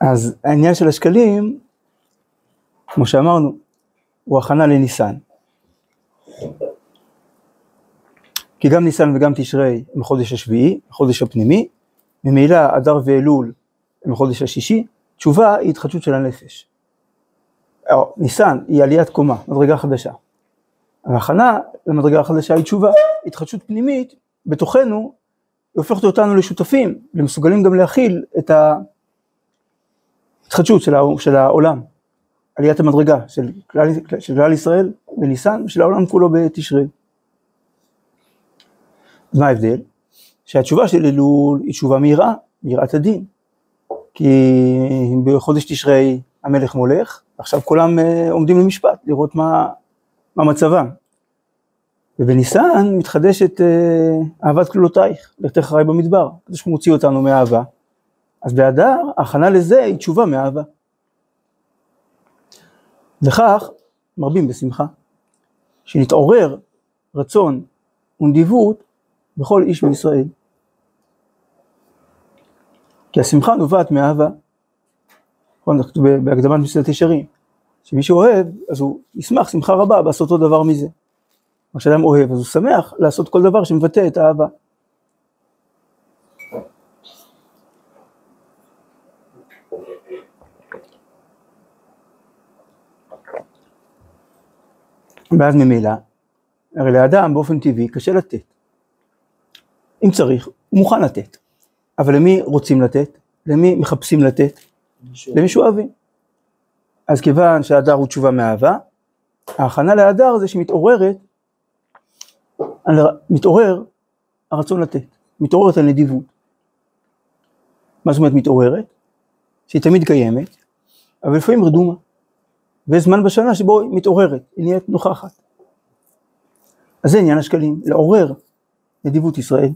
אז העניין של השקלים, כמו שאמרנו, הוא הכנה לניסן. כי גם ניסן וגם תשרי הם החודש השביעי, החודש הפנימי, ממילא אדר ואלול הם החודש השישי, תשובה היא התחדשות של הנפש. ניסן היא עליית קומה, מדרגה חדשה. ההכנה למדרגה החדשה היא תשובה, התחדשות פנימית בתוכנו, היא הופכת אותנו לשותפים, למסוגלים גם להכיל את ההתחדשות של העולם, עליית המדרגה של כלל, של כלל ישראל בניסן ושל העולם כולו בתשרי. מה ההבדל? שהתשובה של אלול היא תשובה מהירה, מיראת הדין. כי בחודש תשרי המלך מולך, עכשיו כולם אה, עומדים למשפט, לראות מה, מה מצבם. ובניסן מתחדשת אה, אהבת כלולותייך, לכתך אחריי במדבר, כדי שהוא מוציא אותנו מאהבה. אז באדר, ההכנה לזה היא תשובה מאהבה. וכך מרבים בשמחה, שנתעורר רצון ונדיבות בכל איש מישראל. כי השמחה נובעת מאהבה. נכון, בהקדמת מסעדת ישרים, שמי שאוהב, אז הוא ישמח שמחה רבה לעשות אותו דבר מזה. מה שאדם אוהב, אז הוא שמח לעשות כל דבר שמבטא את האהבה. ואז ממילא, הרי לאדם באופן טבעי קשה לתת. אם צריך, הוא מוכן לתת. אבל למי רוצים לתת? למי מחפשים לתת? למי שאוהבים. אז כיוון שהדר הוא תשובה מאהבה, ההכנה להדר זה שמתעוררת, מתעורר הרצון לתת, מתעוררת הנדיבות. מה זאת אומרת מתעוררת? שהיא תמיד קיימת, אבל לפעמים רדומה. ויש זמן בשנה שבו היא מתעוררת, היא נהיית נוכחת. אז זה עניין השקלים, לעורר נדיבות ישראל.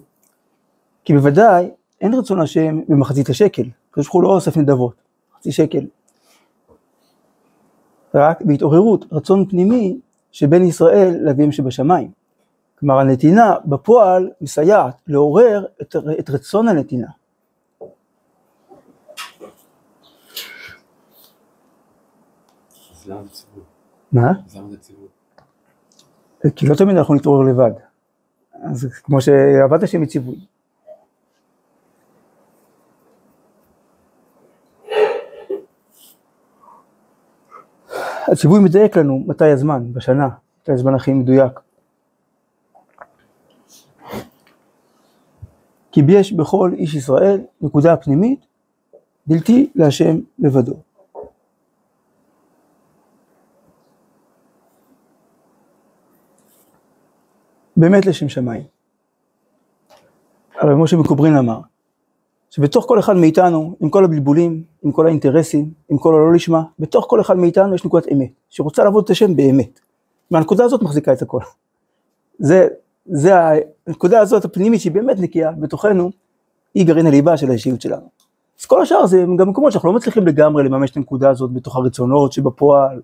כי בוודאי אין רצון השם במחצית השקל, הקדוש ברוך הוא לא אוסף נדבות, חצי שקל. רק בהתעוררות, רצון פנימי שבין ישראל לאביהם שבשמיים. כלומר הנתינה בפועל מסייעת לעורר את, את רצון הנתינה. מה? כי לא תמיד אנחנו נתעורר לבד. אז כמו שעבד השם מציווי. הציווי מדייק לנו מתי הזמן, בשנה, מתי הזמן הכי מדויק. כי יש בכל איש ישראל נקודה פנימית בלתי להשם לבדו. באמת לשם שמיים. אבל משה מקוברין אמר, שבתוך כל אחד מאיתנו, עם כל הבלבולים, עם כל האינטרסים, עם כל הלא לשמה, בתוך כל אחד מאיתנו יש נקודת אמת, שרוצה לעבוד את השם באמת. מהנקודה הזאת מחזיקה את הכל. זה, זה הנקודה הזאת הפנימית שהיא באמת נקייה בתוכנו, היא גרעין הליבה של האישיות שלנו. אז כל השאר זה גם מקומות שאנחנו לא מצליחים לגמרי לממש את הנקודה הזאת בתוך הרצונות שבפועל,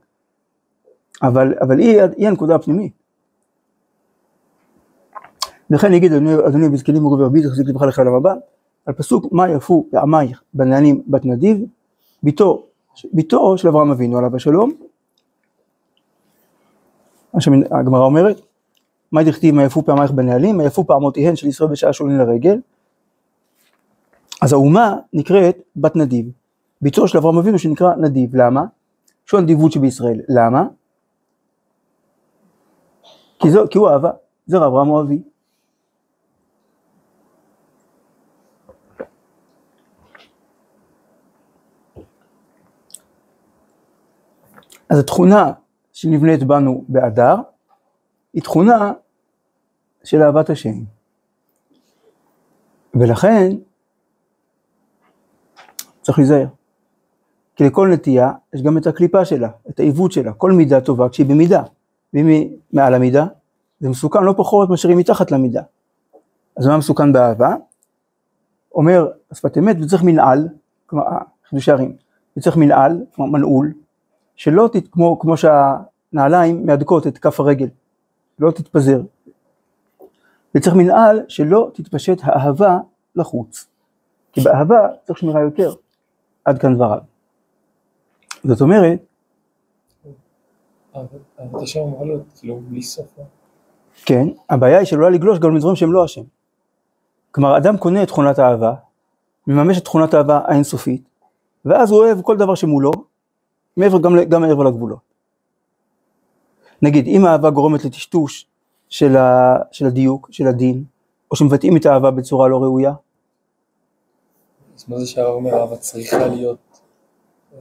אבל, אבל היא, היא הנקודה הפנימית. לכן יגיד אדוני, אדוני בזקנים מרובי רבי, תחזיק לבך לך לעולם הבא, על פסוק מה יפו פעמייך בנענים בת נדיב, ביתו, ביתו של אברהם אבינו עליו השלום, מה שהגמרא אומרת, מה דכתיב מה יפו פעמייך בנעלים, מה יפו פעמותיהן של ישראל בשעה שולין לרגל, אז האומה נקראת בת נדיב, ביתו של אברהם אבינו שנקרא נדיב, למה? שהוא הנדיבות שבישראל, למה? כי, זו, כי הוא אהבה, זרע אברהם הוא אבי. אז התכונה שנבנית בנו באדר, היא תכונה של אהבת השם. ולכן צריך להיזהר. כי לכל נטייה יש גם את הקליפה שלה, את העיוות שלה, כל מידה טובה כשהיא במידה, ואם היא מעל המידה, זה מסוכן לא פחות מאשר היא מתחת למידה. אז מה מסוכן באהבה? אומר שפת אמת, וצריך מנעל, כלומר חידוש הערים, וצריך מנעל, כלומר מנעול, שלא, תת, כמו, כמו שהנעליים מהדקות את כף הרגל, לא תתפזר. וצריך מנהל שלא תתפשט האהבה לחוץ. כי באהבה צריך שמירה יותר. עד כאן דבריו. זאת אומרת, אהבת השם אמורה להיות כאילו בלי סוף. לא? כן, הבעיה היא שלא לגלוש גם לדברים שהם לא השם. כלומר, אדם קונה את תכונת האהבה, מממש את תכונת האהבה האינסופית, ואז הוא אוהב כל דבר שמולו, מעבר, גם, גם מעבר לגבולות. נגיד, אם האהבה גורמת לטשטוש של, ה, של הדיוק, של הדין, או שמבטאים את האהבה בצורה לא ראויה. אז מה זה שהרב אומר, אהבה צריכה להיות... אה,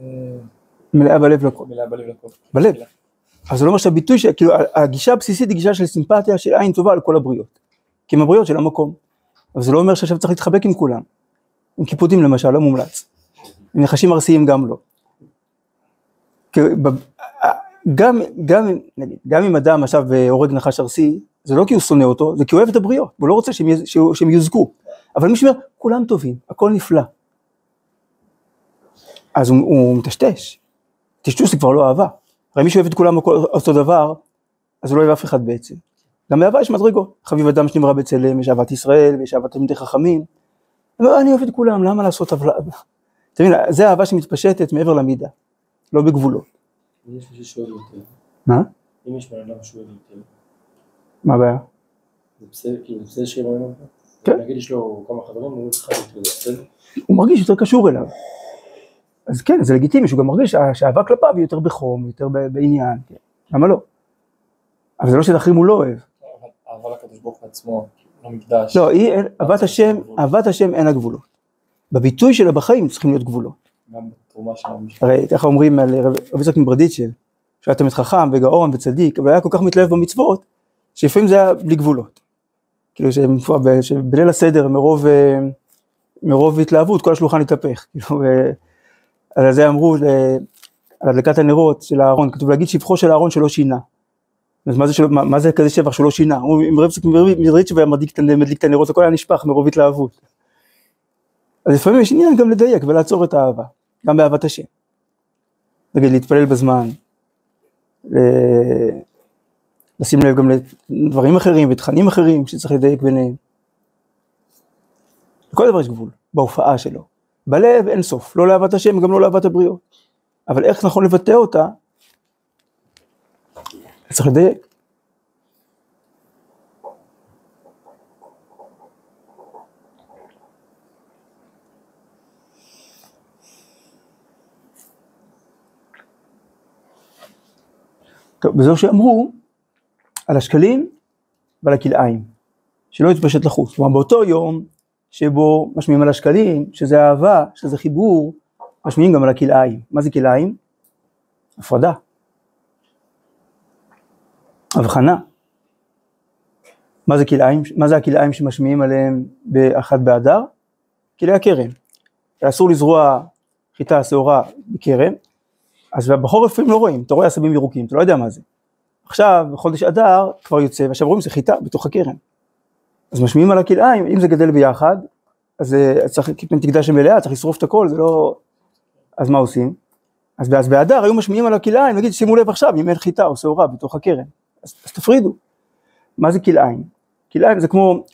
מלאה בלב לכל. מלאה בלב לכל. בלב. אז זה לא אומר שהביטוי, של, כאילו הגישה הבסיסית היא גישה של סימפתיה, של עין טובה על כל הבריות. כי הם הבריות של המקום. אבל זה לא אומר שעכשיו צריך להתחבק עם כולם. עם קיפודים למשל, לא מומלץ. עם נחשים ארסיים גם לא. גם, גם, נגיד, גם אם אדם עכשיו הורג נחש ארסי, זה לא כי הוא שונא אותו, זה כי הוא אוהב את הבריות, הוא לא רוצה שהם, שהם יוזקו. אבל מי שאומר, כולם טובים, הכל נפלא. אז הוא, הוא מטשטש. טשטוש זה כבר לא אהבה. הרי מי שאוהב את כולם אותו דבר, אז הוא לא אוהב אף אחד בעצם. גם באהבה יש מדרגות. חביב אדם שנברא בצלם, יש אהבת ישראל, ויש אהבת תלמידי חכמים. אני אוהב את כולם, למה לעשות עוולה? אתה מבין, זה אהבה שמתפשטת מעבר למידה, לא בגבולות. אם יש מישהו שואל יותר. מה? אם יש בן אדם שואל יותר. מה הבעיה? זה בסדר, כאילו, זה בסדר שיהיה לו כן. נגיד יש לו כמה חברים, הוא צריך יותר, בסדר? הוא מרגיש יותר קשור אליו. אז כן, זה לגיטימי שהוא גם מרגיש שהאהבה כלפיו היא יותר בחום, יותר בעניין, כן. למה לא? אבל זה לא הוא לא אוהב. אהבה לקדוש ברוך הוא עצמו, לא מקדש. לא, היא, אהבת השם, אהבת השם אין לה גבולות. בביטוי שלה בחיים צריכים להיות גבולות. גם בתרומה של. הרי ככה אומרים על רבי יצחק מברדיצ'ב, שהיה תמיד חכם וגאון וצדיק, אבל היה כל כך מתלהב במצוות, שלפעמים זה היה בלי גבולות. כאילו שבליל הסדר מרוב, אה, מרוב התלהבות כל השולחן התהפך. כאילו, על זה אמרו, על הדלקת הנרות של אהרון, כתוב להגיד שבחו של אהרון שלא שינה. אז מה זה, שלא, מה, מה זה כזה שבח שלא שינה? אם רב מדריצ'ב היה מדליק את הנרות, הכל היה נשפך מרוב התלהבות. אז לפעמים יש עניין גם לדייק ולעצור את האהבה, גם באהבת השם. נגיד להתפלל בזמן, לשים לב גם לדברים אחרים ותכנים אחרים שצריך לדייק ביניהם. לכל דבר יש גבול, בהופעה שלו. בלב אין סוף, לא לאהבת השם וגם לא לאהבת הבריות. אבל איך נכון לבטא אותה, צריך לדייק. טוב, וזהו שאמרו על השקלים ועל הכלאיים, שלא יתפשט לחוץ. כלומר באותו יום שבו משמיעים על השקלים, שזה אהבה, שזה חיבור, משמיעים גם על הכלאיים. מה זה כלאיים? הפרדה. הבחנה. מה זה כלאיים? מה זה הכלאיים שמשמיעים עליהם באחד באדר? כלאי הכרם. אסור לזרוע חיטה שעורה בכרם, אז בחורף לא רואים, אתה רואה עשבים ירוקים, אתה לא יודע מה זה. עכשיו, בחודש אדר כבר יוצא, ועכשיו רואים שזה חיטה בתוך הכרם. אז משמיעים על הכלאיים, אם זה גדל ביחד, אז אה, צריך כיפן תקדש מלאה, צריך לשרוף את הכל, זה לא... אז מה עושים? אז, אז באדר היו משמיעים על הכלאיים, נגיד שימו לב עכשיו, אם אין חיטה או שעורה בתוך הכרם, אז, אז תפרידו. מה זה כלאיים? כלאיים זה כמו,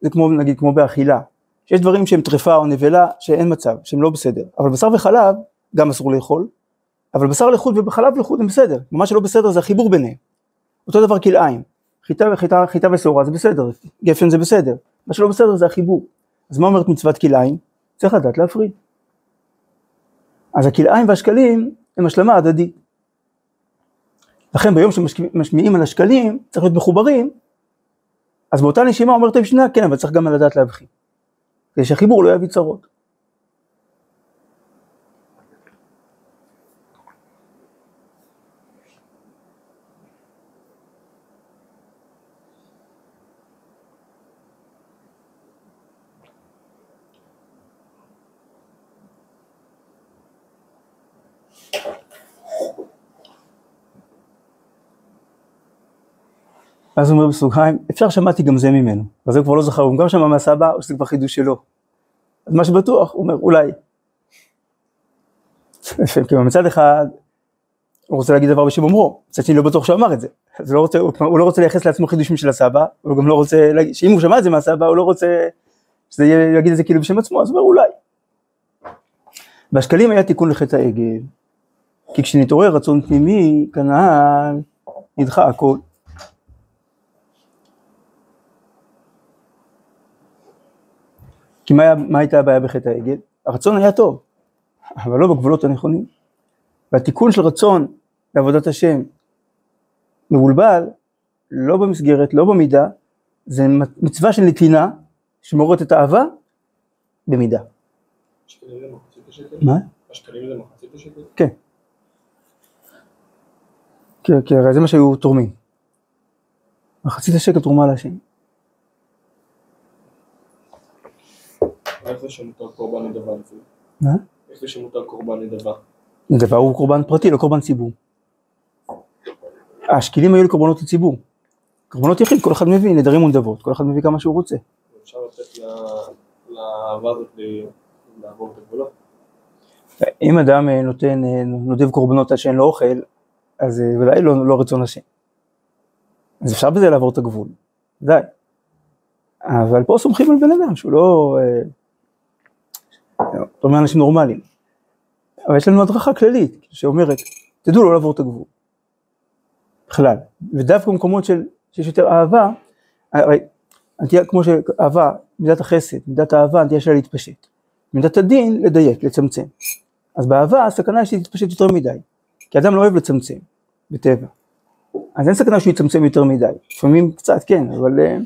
זה כמו נגיד כמו באכילה, שיש דברים שהם טרפה או נבלה שאין מצב, שהם לא בסדר, אבל בשר וחלב גם אסור לאכול, אבל בשר לחוד ובחלב לחוד הם בסדר, מה שלא בסדר זה החיבור ביניהם. אותו דבר כלאיים, חיטה וחיטה חיטה ושעורה זה בסדר, גפן זה בסדר, מה שלא בסדר זה החיבור. אז מה אומרת מצוות כלאיים? צריך לדעת להפריד. אז הכלאיים והשקלים הם השלמה הדדית. לכן ביום שמשמיעים על השקלים צריך להיות מחוברים, אז באותה נשימה אומרת המשנה, כן, אבל צריך גם לדעת להבחין. כדי שהחיבור לא יביא צרות. ואז הוא אומר בסוגריים, אפשר שמעתי גם זה ממנו, וזה הוא כבר לא זכר, הוא גם שמע מהסבא, או שזה כבר חידוש שלו. אז מה שבטוח, הוא אומר, אולי. כאילו מצד אחד, הוא רוצה להגיד דבר בשם אומרו, מצד שני לא בטוח שהוא אמר את זה. אז הוא לא רוצה, הוא לא רוצה לייחס לעצמו חידושים של הסבא, הוא גם לא רוצה, להגיד- שאם הוא שמע את זה מהסבא, הוא לא רוצה שזה יהיה, יגיד את זה כאילו בשם עצמו, אז הוא אומר אולי. בשקלים היה תיקון לחטא העגל, כי כשנתעורר רצון פנימי, כנען, נדחה הכל. כי מה, היה, מה הייתה הבעיה בחטא העגל? הרצון היה טוב, אבל לא בגבולות הנכונים. והתיקון של רצון לעבודת השם מבולבל, לא במסגרת, לא במידה, זה מצווה של נתינה שמעוררת את האהבה במידה. השקלים זה מחצית השקל? מה? השקלים זה מחצית השקל? כן. כי, כי הרי זה מה שהיו תורמים. מחצית השקל תרומה להשם. איך זה שמותר קורבן נדבה לפי? מה? איך זה שמותר קורבן נדבה? דבר הוא קורבן פרטי, לא קורבן ציבור. השקילים היו לקורבנות הציבור. קורבנות יחיד, כל אחד מביא נדרים ונדבות, כל אחד מביא כמה שהוא רוצה. אפשר לתת לאהבה הזאת לעבור את הגבולות? אם אדם אה, נותן, אה, נודב קורבנות עד שאין לו אוכל, אז אה, ודאי לא, לא רצון השם. אז אפשר בזה לעבור את הגבול, ודאי. אבל פה סומכים על בן אדם שהוא לא... אה, לא אומר אנשים נורמליים. אבל יש לנו הדרכה כללית שאומרת, תדעו לא לעבור את הגבול. בכלל. ודווקא במקומות של, שיש יותר אהבה, הרי הנטייה, כמו שאהבה, מידת החסד, מידת האהבה, הנטייה שלה להתפשט. מידת הדין, לדייק, לצמצם. אז באהבה הסכנה היא שהיא תתפשט יותר מדי, כי אדם לא אוהב לצמצם, בטבע. אז אין סכנה שהוא יצמצם יותר מדי, לפעמים קצת כן, אבל, אה,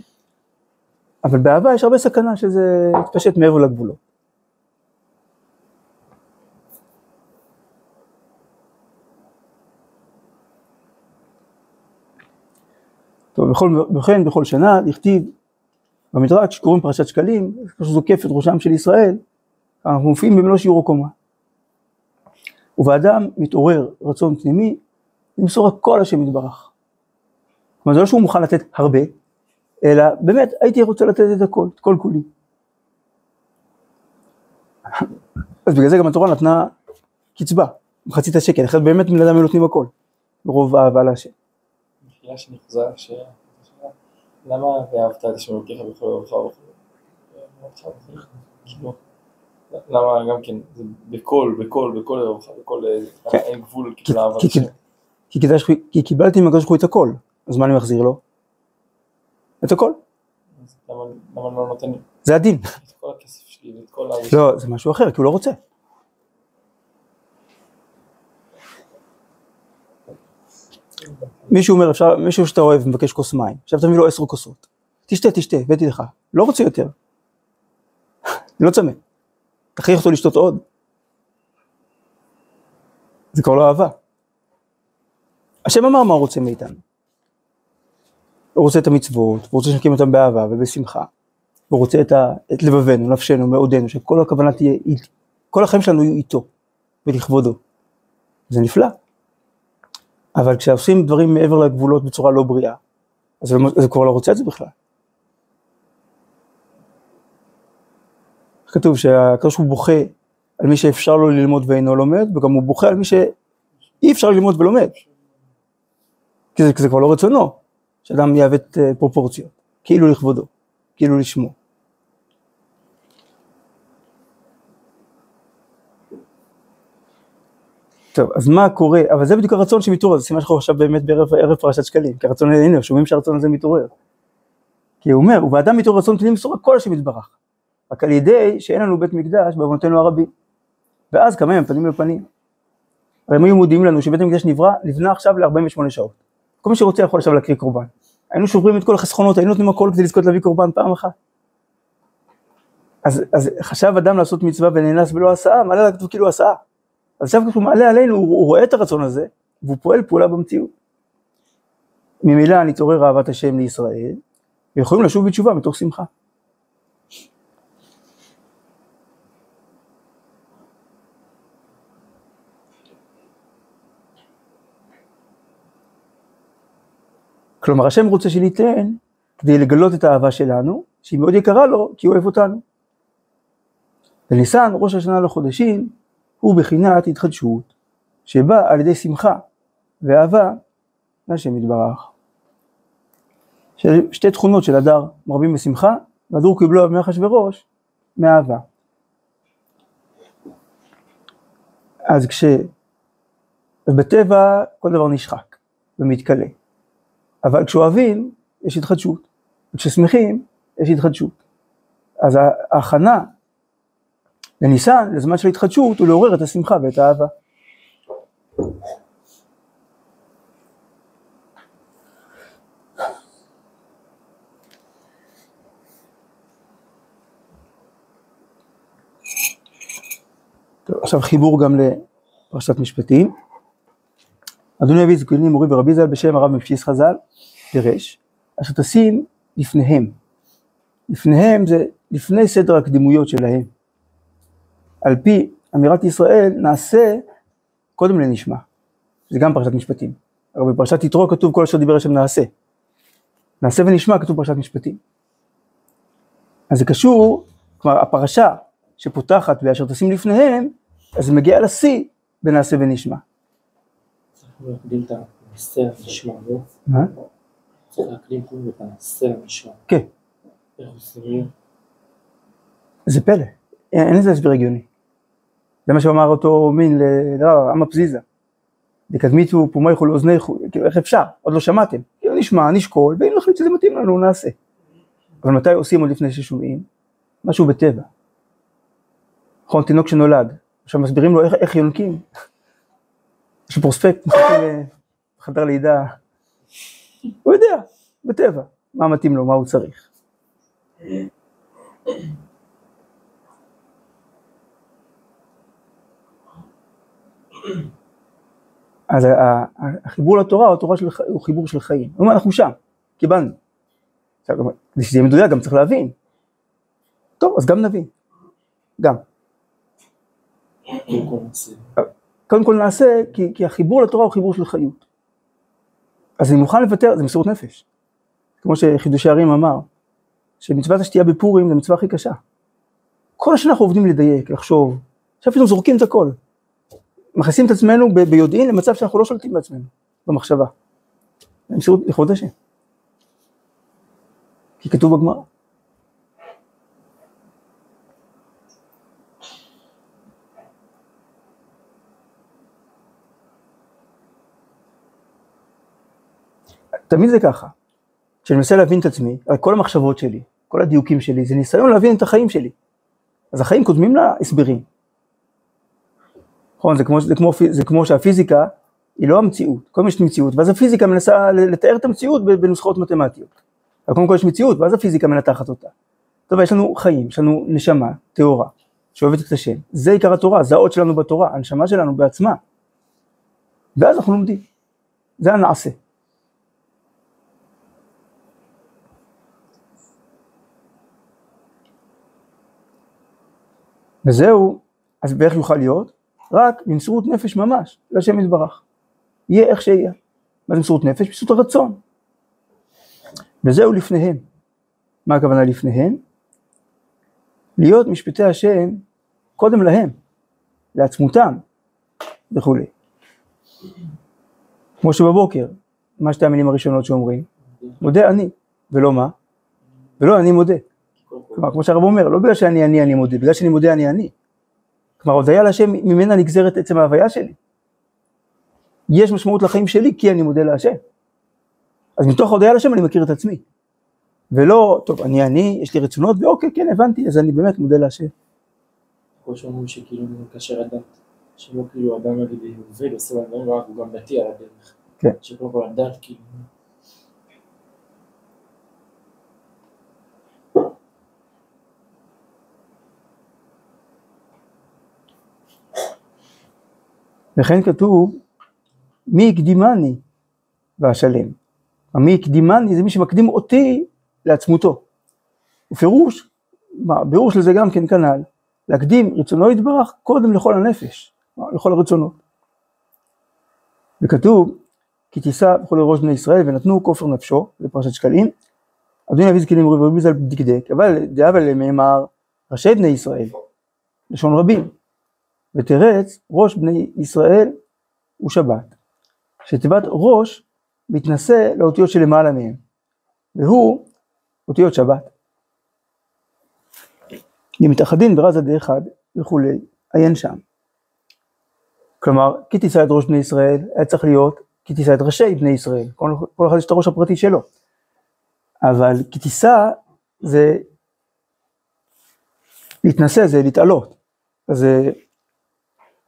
אבל באהבה יש הרבה סכנה שזה יתפשט מעבר לגבולות. טוב, בכל, וכן בכל שנה לכתיב במדרג שקוראים פרשת שקלים, שזוקף את ראשם של ישראל, אנחנו מופיעים במלוא שיעור הקומה. ובאדם מתעורר רצון פנימי למסור הכל השם יתברך. כלומר זה לא שהוא מוכן לתת הרבה, אלא באמת הייתי רוצה לתת את הכל, את כל כולי. אז בגלל זה גם התורה נתנה קצבה, מחצית השקל, אחרת באמת בני אדם היו נותנים הכל, ברוב אהבה להשם. מחילה שנחזר, ש... למה ואהבת את השם אלוקיך בכל אורך וכו'? כאילו, למה גם כן, זה בכל, בכל, בכל אורך, בכל, אה, כן. אין גבול כאילו לאהבת כי- השם. כי קיבלתי מהקדוש ברוך הוא את הכל, אז מה אני מחזיר לו? את הכל, למה לא נותן לי זה הדין. את כל הכסף שלי ואת כל ה... לא, זה משהו אחר, כי הוא לא רוצה. מישהו אומר, אפשר, מישהו שאתה אוהב מבקש כוס מים, עכשיו תביא לו עשר כוסות, תשתה, תשתה, הבאתי לך, לא רוצה יותר, לא צמא, תכריח אותו לשתות עוד, זה כבר לא אהבה. השם אמר מה הוא רוצה מאיתנו. הוא רוצה את המצוות, הוא רוצה שנקים אותם באהבה ובשמחה, הוא רוצה את, ה, את לבבנו, נפשנו, מאודנו, שכל הכוונה תהיה, כל החיים שלנו יהיו איתו ולכבודו. זה נפלא. אבל כשעושים דברים מעבר לגבולות בצורה לא בריאה, אז זה כבר לא רוצה את זה בכלל. כתוב שהקדוש הוא בוכה על מי שאפשר לו ללמוד ואינו לומד, וגם הוא בוכה על מי שאי אפשר ללמוד ולומד. כי זה, כי זה כבר לא רצונו, שאדם יעוות אה, פרופורציות, כאילו לכבודו, כאילו לשמו. טוב, אז מה קורה, אבל זה בדיוק הרצון שמתעורר, זה סימן שאנחנו עכשיו באמת בערב ערב פרשת שקלים, כי הרצון, הנה, שומעים שהרצון הזה מתעורר. כי הוא אומר, ובאדם מתעורר רצון פנימי מסור הכל השם יתברך, רק על ידי שאין לנו בית מקדש בעוונותינו הרבים. ואז כמה הם פנים לפנים. הרי הם היו מודיעים לנו שבית המקדש נברא, נבנה עכשיו ל-48 שעות. כל מי שרוצה יכול עכשיו להקריא קורבן. היינו שוברים את כל החסכונות, היינו נותנים הכל כדי לזכות להביא קורבן פעם אחת. אז, אז חשב אדם לעשות מצווה ונאנס ולא עשה, מעלה עליו כתוב כאילו עשה. אז עכשיו כשהוא מעלה עלינו, הוא, הוא רואה את הרצון הזה, והוא פועל פעולה במציאות. ממילא נתעורר אהבת השם לישראל, ויכולים לשוב בתשובה מתוך שמחה. כלומר, השם רוצה שניתן כדי לגלות את האהבה שלנו, שהיא מאוד יקרה לו, כי הוא אוהב אותנו. וניסן, ראש השנה לחודשים, הוא בחינת התחדשות, שבא על ידי שמחה ואהבה להשם יתברך. שתי תכונות של הדר, מרבים בשמחה, והדור קיבלו מאחשוורוש, מאהבה. אז כש... בטבע כל דבר נשחק ומתכלה, אבל כשאוהבים יש התחדשות, וכששמחים יש התחדשות. אז ההכנה לניסן, לזמן של התחדשות, הוא לעורר את השמחה ואת האהבה. טוב, עכשיו חיבור גם לפרשת משפטים. אדוני אבי זקנים מורי ורבי ז"ל בשם הרב מפשיס חז"ל, פירש, אשר תשים לפניהם. לפניהם זה לפני סדר הקדימויות שלהם. על פי אמירת ישראל, נעשה קודם לנשמע. זה גם פרשת משפטים. אבל בפרשת יתרו כתוב כל אשר דיבר השם נעשה. נעשה ונשמע כתוב פרשת משפטים. אז זה קשור, כלומר הפרשה שפותחת ואשר תשים לפניהם, אז זה מגיע לשיא בנעשה ונשמע. צריך להקדים את הנעשה לנשמע, לא? מה? צריך להקדים את הנעשה לנשמע. כן? זה פלא, אין אין לזה הסבר הגיוני. זה מה שאמר אותו מין לעם הפזיזה. דקדמיתו פומייכו לאוזניכו, כאילו איך אפשר? עוד לא שמעתם. כאילו נשמע, נשקול, ואם נחליט שזה מתאים לנו, נעשה. אבל מתי עושים עוד לפני ששומעים? משהו בטבע. נכון, תינוק שנולד, עכשיו מסבירים לו איך, איך יונקים. יש פרוספקט, מחכים לחדר לידה. הוא יודע, בטבע, מה מתאים לו, מה הוא צריך. אז החיבור לתורה הוא, התורה של, הוא חיבור של חיים. הוא אומר, אנחנו שם, קיבלנו. כדי שזה יהיה מדויק גם צריך להבין. טוב, אז גם נבין. גם. קודם כל נעשה. כי, כי החיבור לתורה הוא חיבור של חיות. אז אני מוכן לוותר, זה מסירות נפש. כמו שחידושי הרים אמר, שמצוות השתייה בפורים זה מצווה הכי קשה. כל השנה אנחנו עובדים לדייק, לחשוב, עכשיו פתאום זורקים את הכל. מכניסים את עצמנו ב- ביודעין למצב שאנחנו לא שולטים בעצמנו, במחשבה. זה מסירות לכבוד השם. כי כתוב בגמרא. תמיד זה ככה. כשאני מנסה להבין את עצמי, הרי כל המחשבות שלי, כל הדיוקים שלי, זה ניסיון להבין את החיים שלי. אז החיים קודמים להסברים. נכון, זה כמו, זה, כמו, זה כמו שהפיזיקה היא לא המציאות, קודם יש מציאות, ואז הפיזיקה מנסה לתאר את המציאות בנוסחאות מתמטיות. אבל קודם כל יש מציאות, ואז הפיזיקה מנתחת אותה. טוב, יש לנו חיים, יש לנו נשמה, טהורה, שאוהבת את השם. זה עיקר התורה, זה האות שלנו בתורה, הנשמה שלנו בעצמה. ואז אנחנו לומדים. זה הנעשה. וזהו, אז ואיך יוכל להיות? רק במסירות נפש ממש, להשם יתברך. יהיה איך שיהיה. מה זה מסירות נפש? מסירות הרצון. וזהו לפניהם. מה הכוונה לפניהם? להיות משפטי השם קודם להם, לעצמותם וכולי. כמו שבבוקר, מה שתי המילים הראשונות שאומרים? מודה אני, ולא מה? ולא אני מודה. כלומר, כמו שהרב אומר, לא בגלל שאני אני אני מודה, בגלל שאני מודה אני אני. כלומר, הודיה להשם ממנה נגזרת עצם ההוויה שלי. יש משמעות לחיים שלי כי אני מודה להשם. אז מתוך ההודיה להשם אני מכיר את עצמי. ולא, טוב, אני אני, יש לי רצונות, ואוקיי, כן, הבנתי, אז אני באמת מודה להשם. כמו שאומרים שכאילו מקשר הדת, שלא כאילו אדם נגיד עובד, עושה לו דברים, הוא גם דתי על הדרך. כן. שקודם כל הדת כאילו, וכן כתוב, מי הקדימני ואשלם. מי הקדימני זה מי שמקדים אותי לעצמותו. ופירוש, מה, ביאור של זה גם כן כנ"ל, להקדים רצונו יתברך קודם לכל הנפש, לכל הרצונות. וכתוב, כי תישא בכל ראש בני ישראל ונתנו כופר נפשו, זה פרשת שקלים, אדוני אבי זקנים ורבי ז"ל דקדק, אבל דאבל נאמר ראשי בני ישראל, לשון רבים, ותרץ ראש בני ישראל הוא שבת. שתיבת ראש מתנשא לאותיות שלמעלה מהם, והוא אותיות שבת. אם מתאחדים ברזה דאחד וכולי, עיין שם. כלומר, כי תישא את ראש בני ישראל, היה צריך להיות כי תישא את ראשי בני ישראל, כל, כל אחד יש את הראש הפרטי שלו. אבל כי תישא זה להתנשא, זה להתעלות. אז,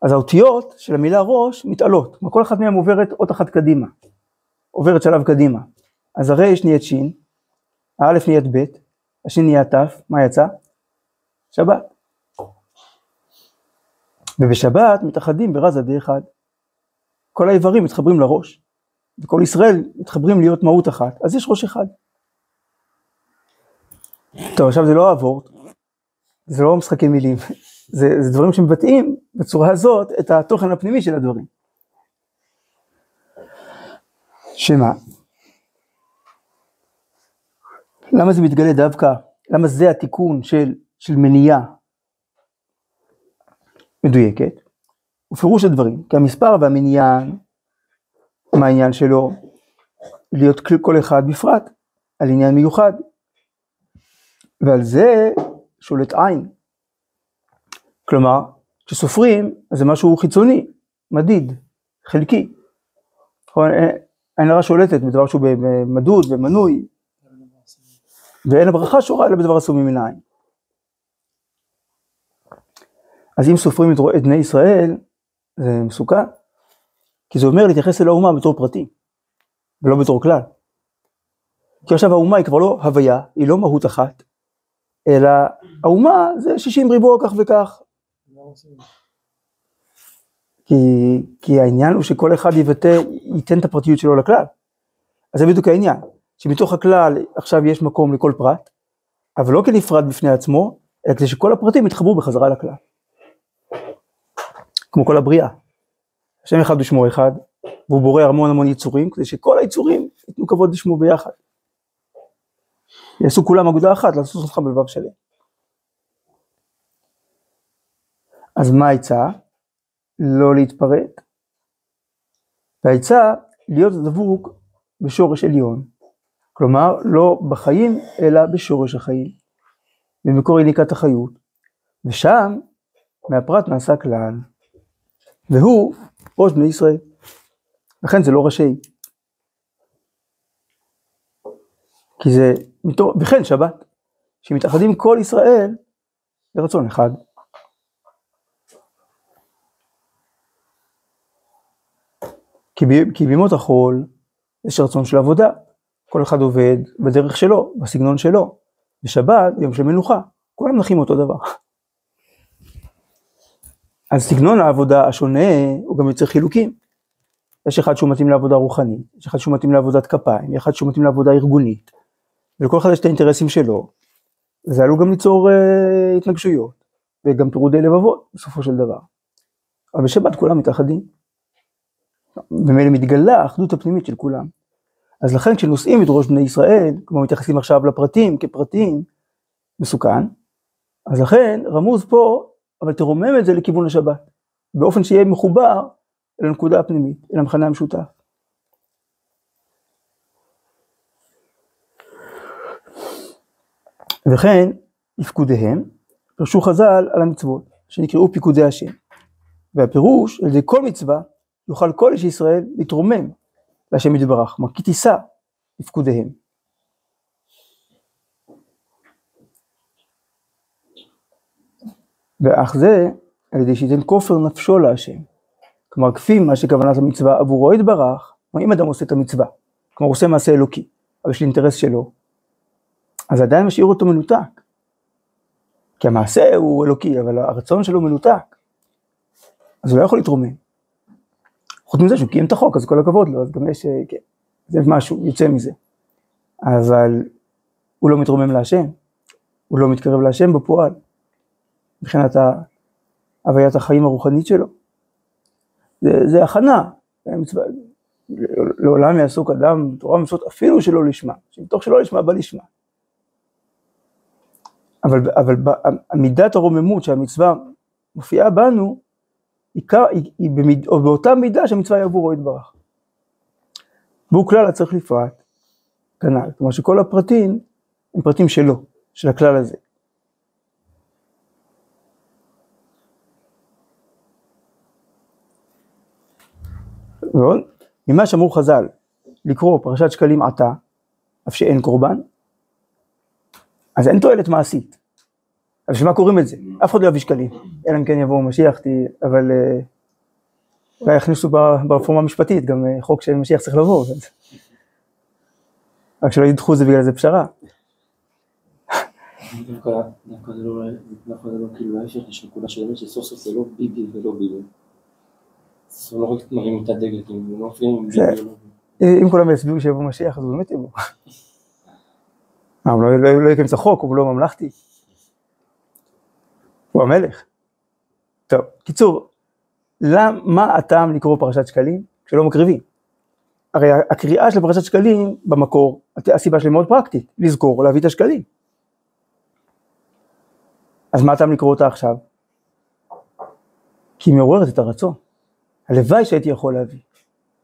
אז האותיות של המילה ראש מתעלות, כלומר כל אחת מהן עוברת אות אחת קדימה, עוברת שלב קדימה. אז הרש נהיית שין, האלף נהיית ב', השין נהיית ת', מה יצא? שבת. ובשבת מתאחדים ברזה די אחד. כל האיברים מתחברים לראש, וכל ישראל מתחברים להיות מהות אחת, אז יש ראש אחד. טוב, עכשיו זה לא אבורט, זה לא משחקי מילים, זה, זה דברים שמבטאים בצורה הזאת את התוכן הפנימי של הדברים. שמה? למה זה מתגלה דווקא? למה זה התיקון של, של מניעה מדויקת? ופירוש הדברים, כי המספר והמניין, מה העניין שלו? להיות כל אחד בפרט, על עניין מיוחד. ועל זה שולט עין. כלומר, כשסופרים, זה משהו חיצוני, מדיד, חלקי. נכון? אין הרע שולטת בדבר שהוא מדוד ומנוי, ואין הברכה שורה אלא בדבר עשוי מן. אז אם סופרים את בני ישראל, זה מסוכן, כי זה אומר להתייחס אל האומה בתור פרטי, ולא בתור כלל. כי עכשיו האומה היא כבר לא הוויה, היא לא מהות אחת, אלא האומה זה 60 ריבוע כך וכך. כי, כי העניין הוא שכל אחד יבטא, ייתן את הפרטיות שלו לכלל. אז זה בדיוק העניין, שמתוך הכלל עכשיו יש מקום לכל פרט, אבל לא כנפרד בפני עצמו, אלא כדי שכל הפרטים יתחברו בחזרה לכלל. כמו כל הבריאה. השם אחד ושמו אחד, והוא בורא המון המון יצורים, כדי שכל היצורים ייתנו כבוד לשמו ביחד. יעשו כולם אגודה אחת, לעשות אותך בלבב שלם. אז מה העצה? לא להתפרק. והעצה, להיות דבוק בשורש עליון. כלומר, לא בחיים, אלא בשורש החיים. במקור יניקת החיות. ושם, מהפרט נעשה כלל. והוא ראש בני ישראל. לכן זה לא ראשי. כי זה. וכן שבת, שמתאחדים כל ישראל לרצון אחד. כי, ב... כי בימות החול יש רצון של עבודה, כל אחד עובד בדרך שלו, בסגנון שלו. בשבת, יום של מנוחה, כולם נחים אותו דבר. אז סגנון העבודה השונה הוא גם יוצר חילוקים. יש אחד שהוא מתאים לעבודה רוחנית, יש אחד שהוא מתאים לעבודת כפיים, יש אחד שהוא מתאים לעבודה ארגונית, ולכל אחד יש את האינטרסים שלו, זה עלול גם ליצור uh, התנגשויות, וגם פירודי לבבות בסופו של דבר. אבל בשבת כולם מתאחדים. ומילא מתגלה האחדות הפנימית של כולם. אז לכן כשנושאים את ראש בני ישראל, כמו מתייחסים עכשיו לפרטים כפרטים, מסוכן, אז לכן רמוז פה אבל תרומם את זה לכיוון השבת, באופן שיהיה מחובר אל הנקודה הפנימית, אל המכנה המשותף. וכן, לפקודיהם, פרשו חז"ל על המצוות, שנקראו פיקודי השם. והפירוש, על ידי כל מצווה, יוכל כל איש ישראל להתרומם להשם יתברך, כלומר כי תישא לפקודיהם. ואך זה על ידי שייתן כופר נפשו להשם. כלומר, כפי מה שכוונת המצווה עבורו יתברך, כלומר אם אדם עושה את המצווה, כלומר עושה מעשה אלוקי, אבל יש לי אינטרס שלו, אז עדיין משאיר אותו מנותק. כי המעשה הוא אלוקי, אבל הרצון שלו מנותק. אז הוא לא יכול להתרומם. חוץ מזה שהוא קיים את החוק, אז כל הכבוד לו, אז גם יש, כן, זה משהו, יוצא מזה. אבל הוא לא מתרומם להשם, הוא לא מתקרב להשם בפועל. מבחינת הוויית החיים הרוחנית שלו. זה, זה הכנה, מצווה, לעולם יעסוק אדם תורה ומצוות אפילו שלא לשמה, שמתוך שלא לשמה בא לשמה. אבל, אבל מידת הרוממות שהמצווה מופיעה בנו, היא, היא, היא במיד, או באותה מידה שהמצווה היא עבורו יתברך. והוא כלל הצריך לפרט, כנ"ל, כלומר שכל הפרטים הם פרטים שלו, של הכלל הזה. ועוד, ממה שאמרו חז"ל, לקרוא פרשת שקלים עתה, אף שאין קורבן, אז אין תועלת מעשית. אז בשביל מה קוראים את זה? אף אחד לא יביא שקלים, אלא אם כן יבוא משיח, אבל אה, אולי יכניסו ברפורמה המשפטית, גם אה, חוק של משיח צריך לבוא, רק שלא ידחו את זה בגלל זה פשרה. דווקא דווקא זה לא, דווקא זה לא כאילו ההפך, יש נקודה של אמת שסוף סוף זה לא ביבי ולא ביבי. זה לא רק מרים את הדגל, כאילו, זה לא מפריעים עם זה- ביבי או לא ביבי. אה, אם כולם יצביעו שיבוא משיח, אז הוא באמת יבוא. הוא לא- לא לא יקיים את החוק, הוא לא ממלכתי. הוא המלך. טוב, קיצור, למ- מה הטעם לקרוא פרשת שקלים כשלא מקריבים? הרי הקריאה של פרשת שקלים במקור, הסיבה שלי מאוד פרקטית, לזכור, להביא את השקלים. אז מה הטעם לקרוא אותה עכשיו? כי היא מעוררת את הרצון. הלוואי שהייתי יכול להביא.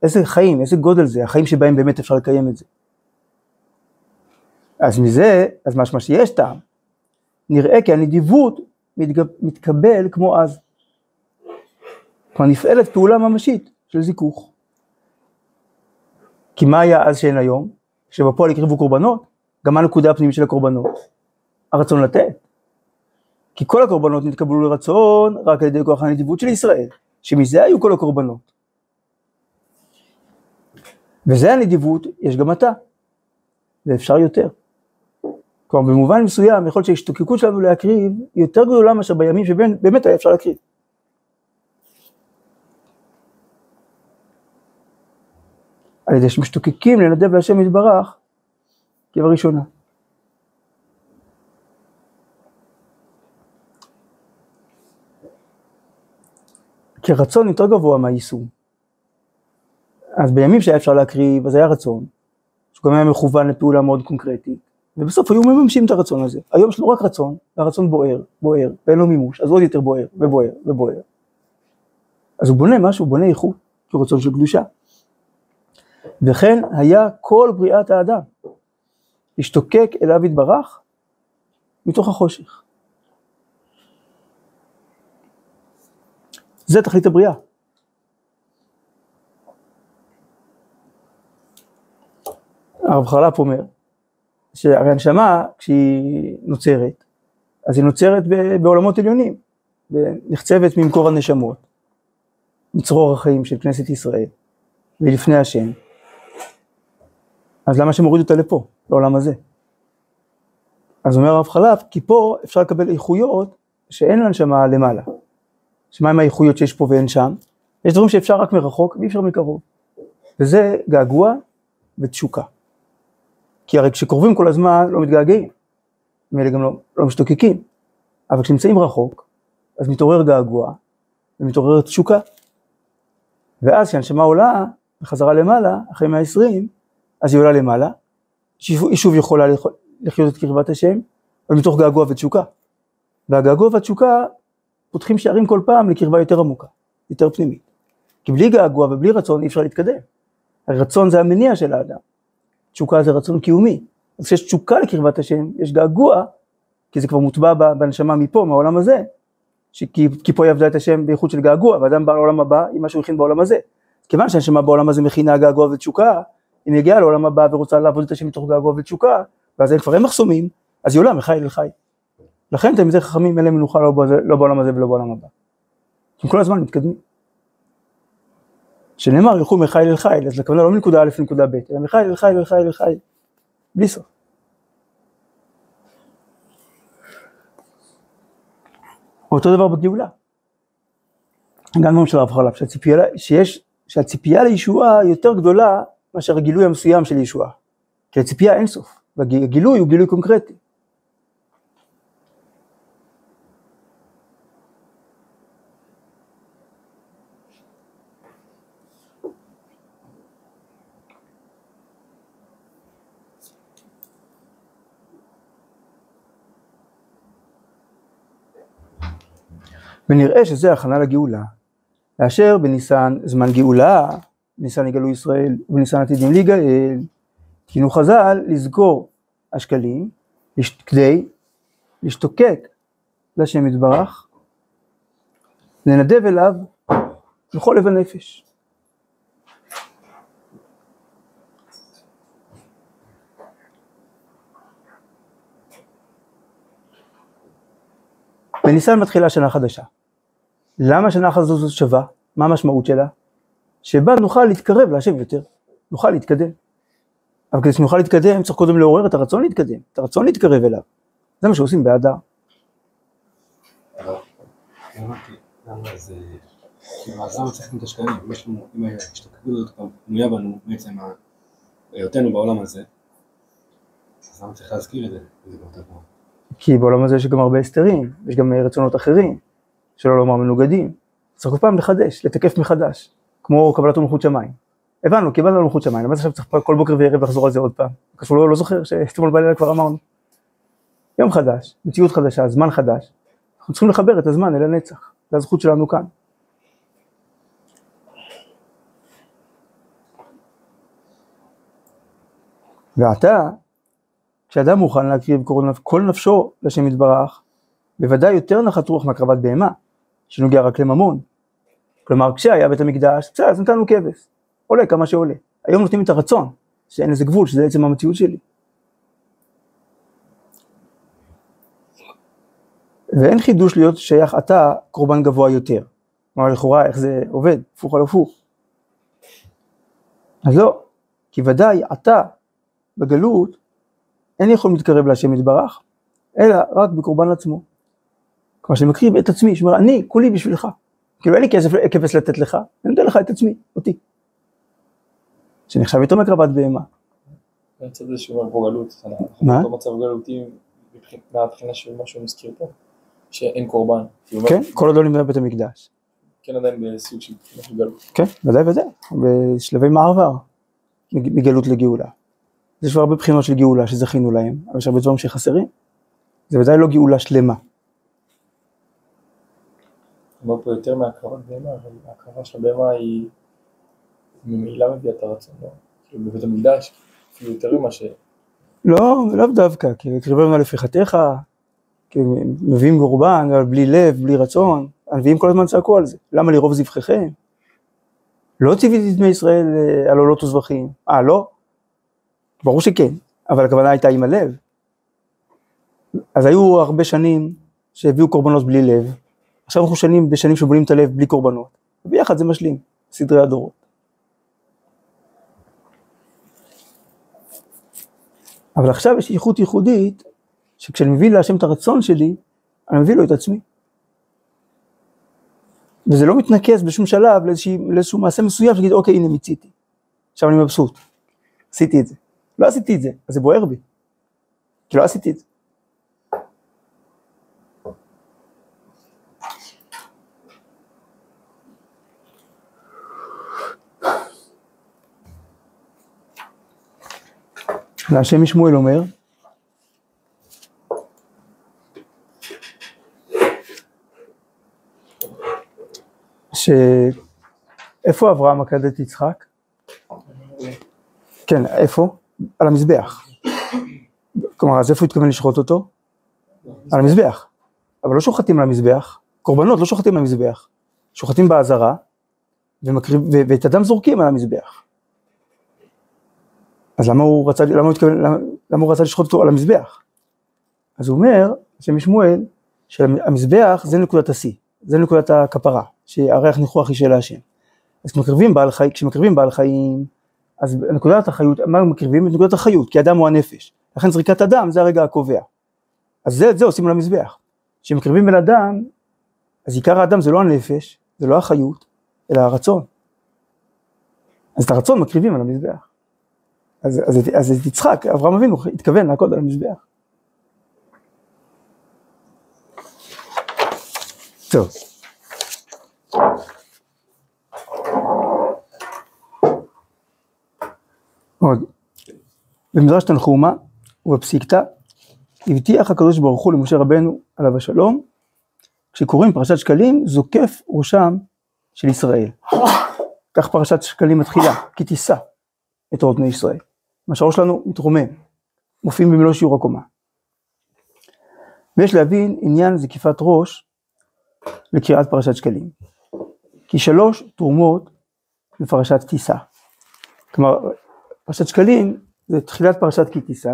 איזה חיים, איזה גודל זה, החיים שבהם באמת אפשר לקיים את זה. אז מזה, אז משמע שיש טעם. נראה כי הנדיבות מתקבל כמו אז. כלומר נפעלת פעולה ממשית של זיכוך. כי מה היה אז שאין היום? שבפועל הקריבו קורבנות, גם מה הנקודה הפנימית של הקורבנות? הרצון לתת. כי כל הקורבנות נתקבלו לרצון רק על ידי כוח הנדיבות של ישראל, שמזה היו כל הקורבנות. וזה הנדיבות, יש גם אתה, ואפשר יותר. כלומר במובן מסוים יכול להיות שההשתוקקות שלנו להקריב היא יותר גדולה מאשר בימים שבאמת היה אפשר להקריב. על ידי שמשתוקקים לנדב להשם יתברך כבראשונה. כי רצון יותר גבוה מהיישום. אז בימים שהיה אפשר להקריב, אז היה רצון, שגם היה מכוון לפעולה מאוד קונקרטית, ובסוף היו מממשים את הרצון הזה. היום יש לנו רק רצון, והרצון בוער, בוער, ואין לו מימוש, אז עוד יותר בוער, ובוער, ובוער. אז הוא בונה משהו, בונה איכות, כי הוא רצון של קדושה. וכן היה כל בריאת האדם, להשתוקק אליו יתברך, מתוך החושך. זה תכלית הבריאה. הרב חרל"פ אומר, שהרי הנשמה כשהיא נוצרת, אז היא נוצרת בעולמות עליונים, ונחצבת ממקור הנשמות, מצרור החיים של כנסת ישראל, ולפני השם, אז למה שמוריד אותה לפה, לעולם הזה? אז אומר הרב חלף, כי פה אפשר לקבל איכויות שאין לנשמה למעלה. שמה עם האיכויות שיש פה ואין שם? יש דברים שאפשר רק מרחוק ואי אפשר מקרוב. וזה געגוע ותשוקה. כי הרי כשקרובים כל הזמן לא מתגעגעים, ואלה גם לא, לא משתוקקים, אבל כשנמצאים רחוק, אז מתעורר געגוע ומתעוררת תשוקה. ואז כשהנשמה עולה בחזרה למעלה, אחרי 120, אז היא עולה למעלה, היא שוב יכולה לחיות את קרבת השם, אבל מתוך געגוע ותשוקה. והגעגוע והתשוקה פותחים שערים כל פעם לקרבה יותר עמוקה, יותר פנימית. כי בלי געגוע ובלי רצון אי אפשר להתקדם. הרצון זה המניע של האדם. תשוקה זה רצון קיומי. אז כשיש תשוקה לקרבת השם, יש געגוע, כי זה כבר מוטבע בנשמה מפה, מהעולם הזה, כי, כי פה היא עבדה את השם באיכות של געגוע, ואדם בא לעולם הבא עם מה שהוא הכין בעולם הזה. כיוון שהנשמה בעולם הזה מכינה געגוע ותשוקה, היא מגיעה לעולם הבא ורוצה לעבוד את השם מתוך געגוע ותשוקה, ואז כבר אין מחסומים, אז היא עולה מחי אל חי. לכן תלמידי חכמים אין להם מנוחה לא, לא בעולם הזה ולא בעולם הבא. הם כל הזמן מתקדמים. שנאמר ילכו מחיל אל חיל, אז הכוונה לא מנקודה א' לנקודה ב', אלא מחיל אל חיל אל חיל אל חיל, בלי סוף. אותו דבר בגאולה. גם דברים של הרב חלב, שהציפייה, שיש, שהציפייה לישועה יותר גדולה מאשר הגילוי המסוים של ישועה. כי הציפייה אין סוף, והגילוי הוא גילוי קונקרטי. ונראה שזה הכנה לגאולה. לאשר בניסן זמן גאולה, בניסן יגלו ישראל, ובניסן עתידים להיגאל, תקינו חז"ל לזכור השקלים כדי להשתוקק להשם יתברך, לנדב אליו בכל לב הנפש. בניסן מתחילה שנה חדשה. למה השנה הזאת שווה? מה המשמעות שלה? שבה נוכל להתקרב להשם יותר, נוכל להתקדם. אבל כדי שנוכל להתקדם צריך קודם לעורר את הרצון להתקדם, את הרצון להתקרב אליו. זה מה שעושים באדר. כאילו. כי בעולם הזה יש גם הרבה הסתרים, יש גם רצונות אחרים, שלא לומר מנוגדים. צריך כל פעם לחדש, לתקף מחדש, כמו קבלת מלכות שמיים. הבנו, קיבלנו מלכות שמיים, למה עכשיו צריך כל בוקר וערב לחזור על זה עוד פעם? קשור, לא, לא זוכר שאתמול בלילה כבר אמרנו. יום חדש, מציאות חדשה, זמן חדש, אנחנו צריכים לחבר את הזמן אל הנצח, זה הזכות שלנו כאן. ועתה, כשאדם מוכן להקריב כל נפ- כל נפשו לשם יתברך, בוודאי יותר נחת רוח מהקרבת בהמה, שנוגע רק לממון. כלומר, כשהיה בית המקדש, בסדר, אז נתנו כבש, עולה כמה שעולה. היום נותנים את הרצון, שאין לזה גבול, שזה עצם המציאות שלי. ואין חידוש להיות שייך אתה קורבן גבוה יותר. כלומר, לכאורה, איך זה עובד, הפוך על הפוך. אז לא, כי ודאי אתה בגלות אין יכולים להתקרב להשם יתברך, אלא רק בקורבן עצמו. כלומר שאני מקריב את עצמי, שאומר אני כולי בשבילך. כאילו אין לי כסף, כבש לתת לך, אני נותן לך את עצמי, אותי. שנחשב יותר מקרבת בהמה. מהצד הזה שאומר פה גלות, אנחנו מה? באותו מצב גלותי מהבחינה של מה שהוא מזכיר פה, שאין קורבן. אומר, כן, כל עוד לא נמצא בבית המקדש. כן עדיין בסוג של גלות. כן, ודאי ודאי, בשלבי מעבר מג- מגלות לגאולה. יש כבר הרבה בחינות של גאולה שזכינו להם, אבל יש הרבה דברים שחסרים. זה ודאי לא גאולה שלמה. אומר פה יותר מהקרבת בהמה, אבל ההקרבה של הבהמה היא ממילא מביאה את הרצון, לא? כאילו בבית המקדש, אפילו יותר ממה ש... לא, לאו דווקא, כי הקריבם לפי חטאיך, כי מביאים קורבן, אבל בלי לב, בלי רצון, הנביאים כל הזמן צעקו על זה, למה לרוב זבחיכם? לא ציוויתי את בני ישראל אה, על עולות וזבחים, אה לא? ברור שכן, אבל הכוונה הייתה עם הלב. אז היו הרבה שנים שהביאו קורבנות בלי לב, עכשיו אנחנו שנים בשנים שבונים את הלב בלי קורבנות, וביחד זה משלים, סדרי הדורות. אבל עכשיו יש איכות ייחודית, שכשאני מביא להשם את הרצון שלי, אני מביא לו את עצמי. וזה לא מתנקז בשום שלב לאיזושהי, לאיזשהו מעשה מסוים שתגיד אוקיי הנה מיציתי, עכשיו אני מבסוט, עשיתי את זה. לא עשיתי את זה, אז זה בוער בי, כי לא עשיתי את זה. והשם משמואל אומר, ש... איפה אברהם עקד את יצחק? כן, איפה? על המזבח. כלומר, אז איפה הוא התכוון לשחוט אותו? על המזבח. אבל לא שוחטים על המזבח, קורבנות לא שוחטים על המזבח, שוחטים באזהרה, ואת הדם זורקים על המזבח. אז למה הוא רצה, למה הוא, התכוון, למה, למה הוא רצה לשחוט אותו על המזבח? אז הוא אומר, השם משמואל, שהמזבח זה נקודת השיא, זה נקודת הכפרה, שהריח ניחוח היא של השם. אז כשמקריבים בעל חיים, כשמקריבים בעל חיים, אז נקודת החיות, מה הם מקריבים? את נקודת החיות, כי אדם הוא הנפש. לכן זריקת הדם זה הרגע הקובע. אז זה, זה עושים על המזבח. כשמקריבים בן אדם, אז עיקר האדם זה לא הנפש, זה לא החיות, אלא הרצון. אז את הרצון מקריבים על המזבח. אז, אז, אז את יצחק, אברהם אבינו התכוון לעקוד על המזבח. טוב. עוד. במדרש תנחומה ובפסיקתא הבטיח הקדוש ברוך הוא למשה רבנו עליו השלום כשקוראים פרשת שקלים זוקף ראשם של ישראל. כך פרשת שקלים מתחילה, כי תישא את אורות בני ישראל. שהראש שלנו מתרומם, מופיעים במלוא שיעור הקומה. ויש להבין עניין זקיפת ראש לקריאת פרשת שקלים. כי שלוש תרומות בפרשת תישא. כלומר, פרשת שקלים זה תחילת פרשת כי תישא.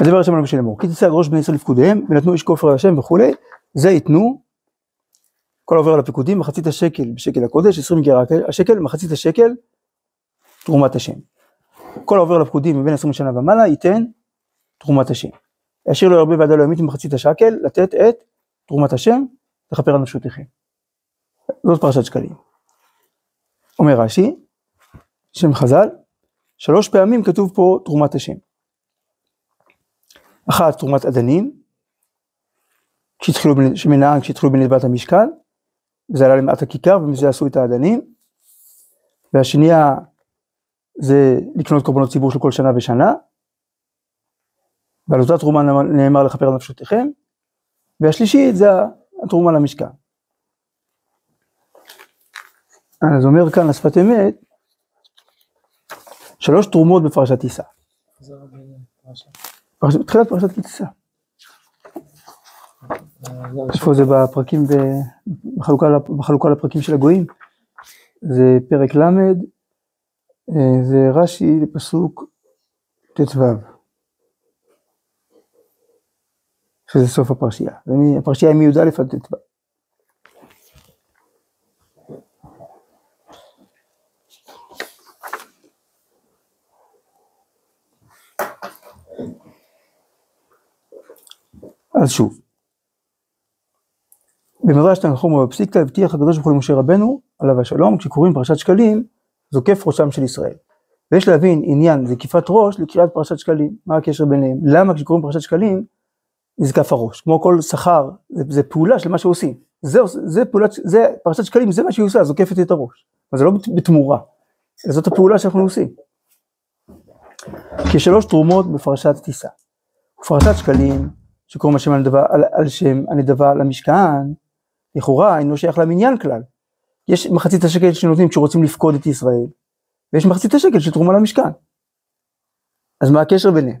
הדבר השם על משה לאמור, כי תצא ראש בני ישראל לפקודיהם, ונתנו איש כופר על השם וכולי, זה ייתנו, כל העובר על הפיקודים, מחצית השקל בשקל הקודש, עשרים גרה השקל, מחצית השקל, תרומת השם. כל העובר על הפקודים מבין עשרים שנה ומעלה, ייתן תרומת השם. ישאיר לו הרבה ועדה לא ימית ממחצית השקל, לתת את תרומת השם, לכפר על נפשותיכם. זאת פרשת שקלים. אומר רש"י, שם חז"ל, שלוש פעמים כתוב פה תרומת השם. אחת תרומת אדנים, כשהתחילו, שמנהן כשהתחילו בנדבת המשכן, וזה עלה למעט הכיכר ומזה עשו את האדנים, והשנייה זה לקנות קורבנות ציבור של כל שנה ושנה, ועל אותה תרומה נאמר לכפר על נפשותיכם, והשלישית זה התרומה למשכן. אז אומר כאן לשפת אמת, שלוש תרומות בפרשת תישא. בתחילת פרשת כי תישא. איפה זה בפרקים, בחלוקה, לפ- בחלוקה לפרקים של הגויים? זה פרק ל', אה, זה רש"י לפסוק ט"ו. שזה סוף הפרשייה. הפרשייה היא מי"א עד ט"ו. אז שוב, במדרש תנחום ובפסיקתא הבטיח הקדוש ברוך הוא למשה רבנו, עליו השלום, כשקוראים פרשת שקלים, זוקף ראשם של ישראל. ויש להבין עניין זקיפת ראש לקריאת פרשת שקלים, מה הקשר ביניהם? למה כשקוראים פרשת שקלים, נזקף הראש? כמו כל שכר, זה, זה פעולה של מה שעושים. זה, זה פעולת, זה פרשת שקלים, זה מה שהיא עושה, זוקפת את הראש. אבל זה לא בת- בתמורה, זאת הפעולה שאנחנו עושים. כשלוש תרומות בפרשת תישא. ופרשת שקלים, שקוראים על שם הנדבה, על, על שם הנדבה למשכן, לכאורה אינו שייך למניין כלל. יש מחצית השקל שנותנים כשרוצים לפקוד את ישראל, ויש מחצית השקל של תרומה למשכן. אז מה הקשר ביניהם?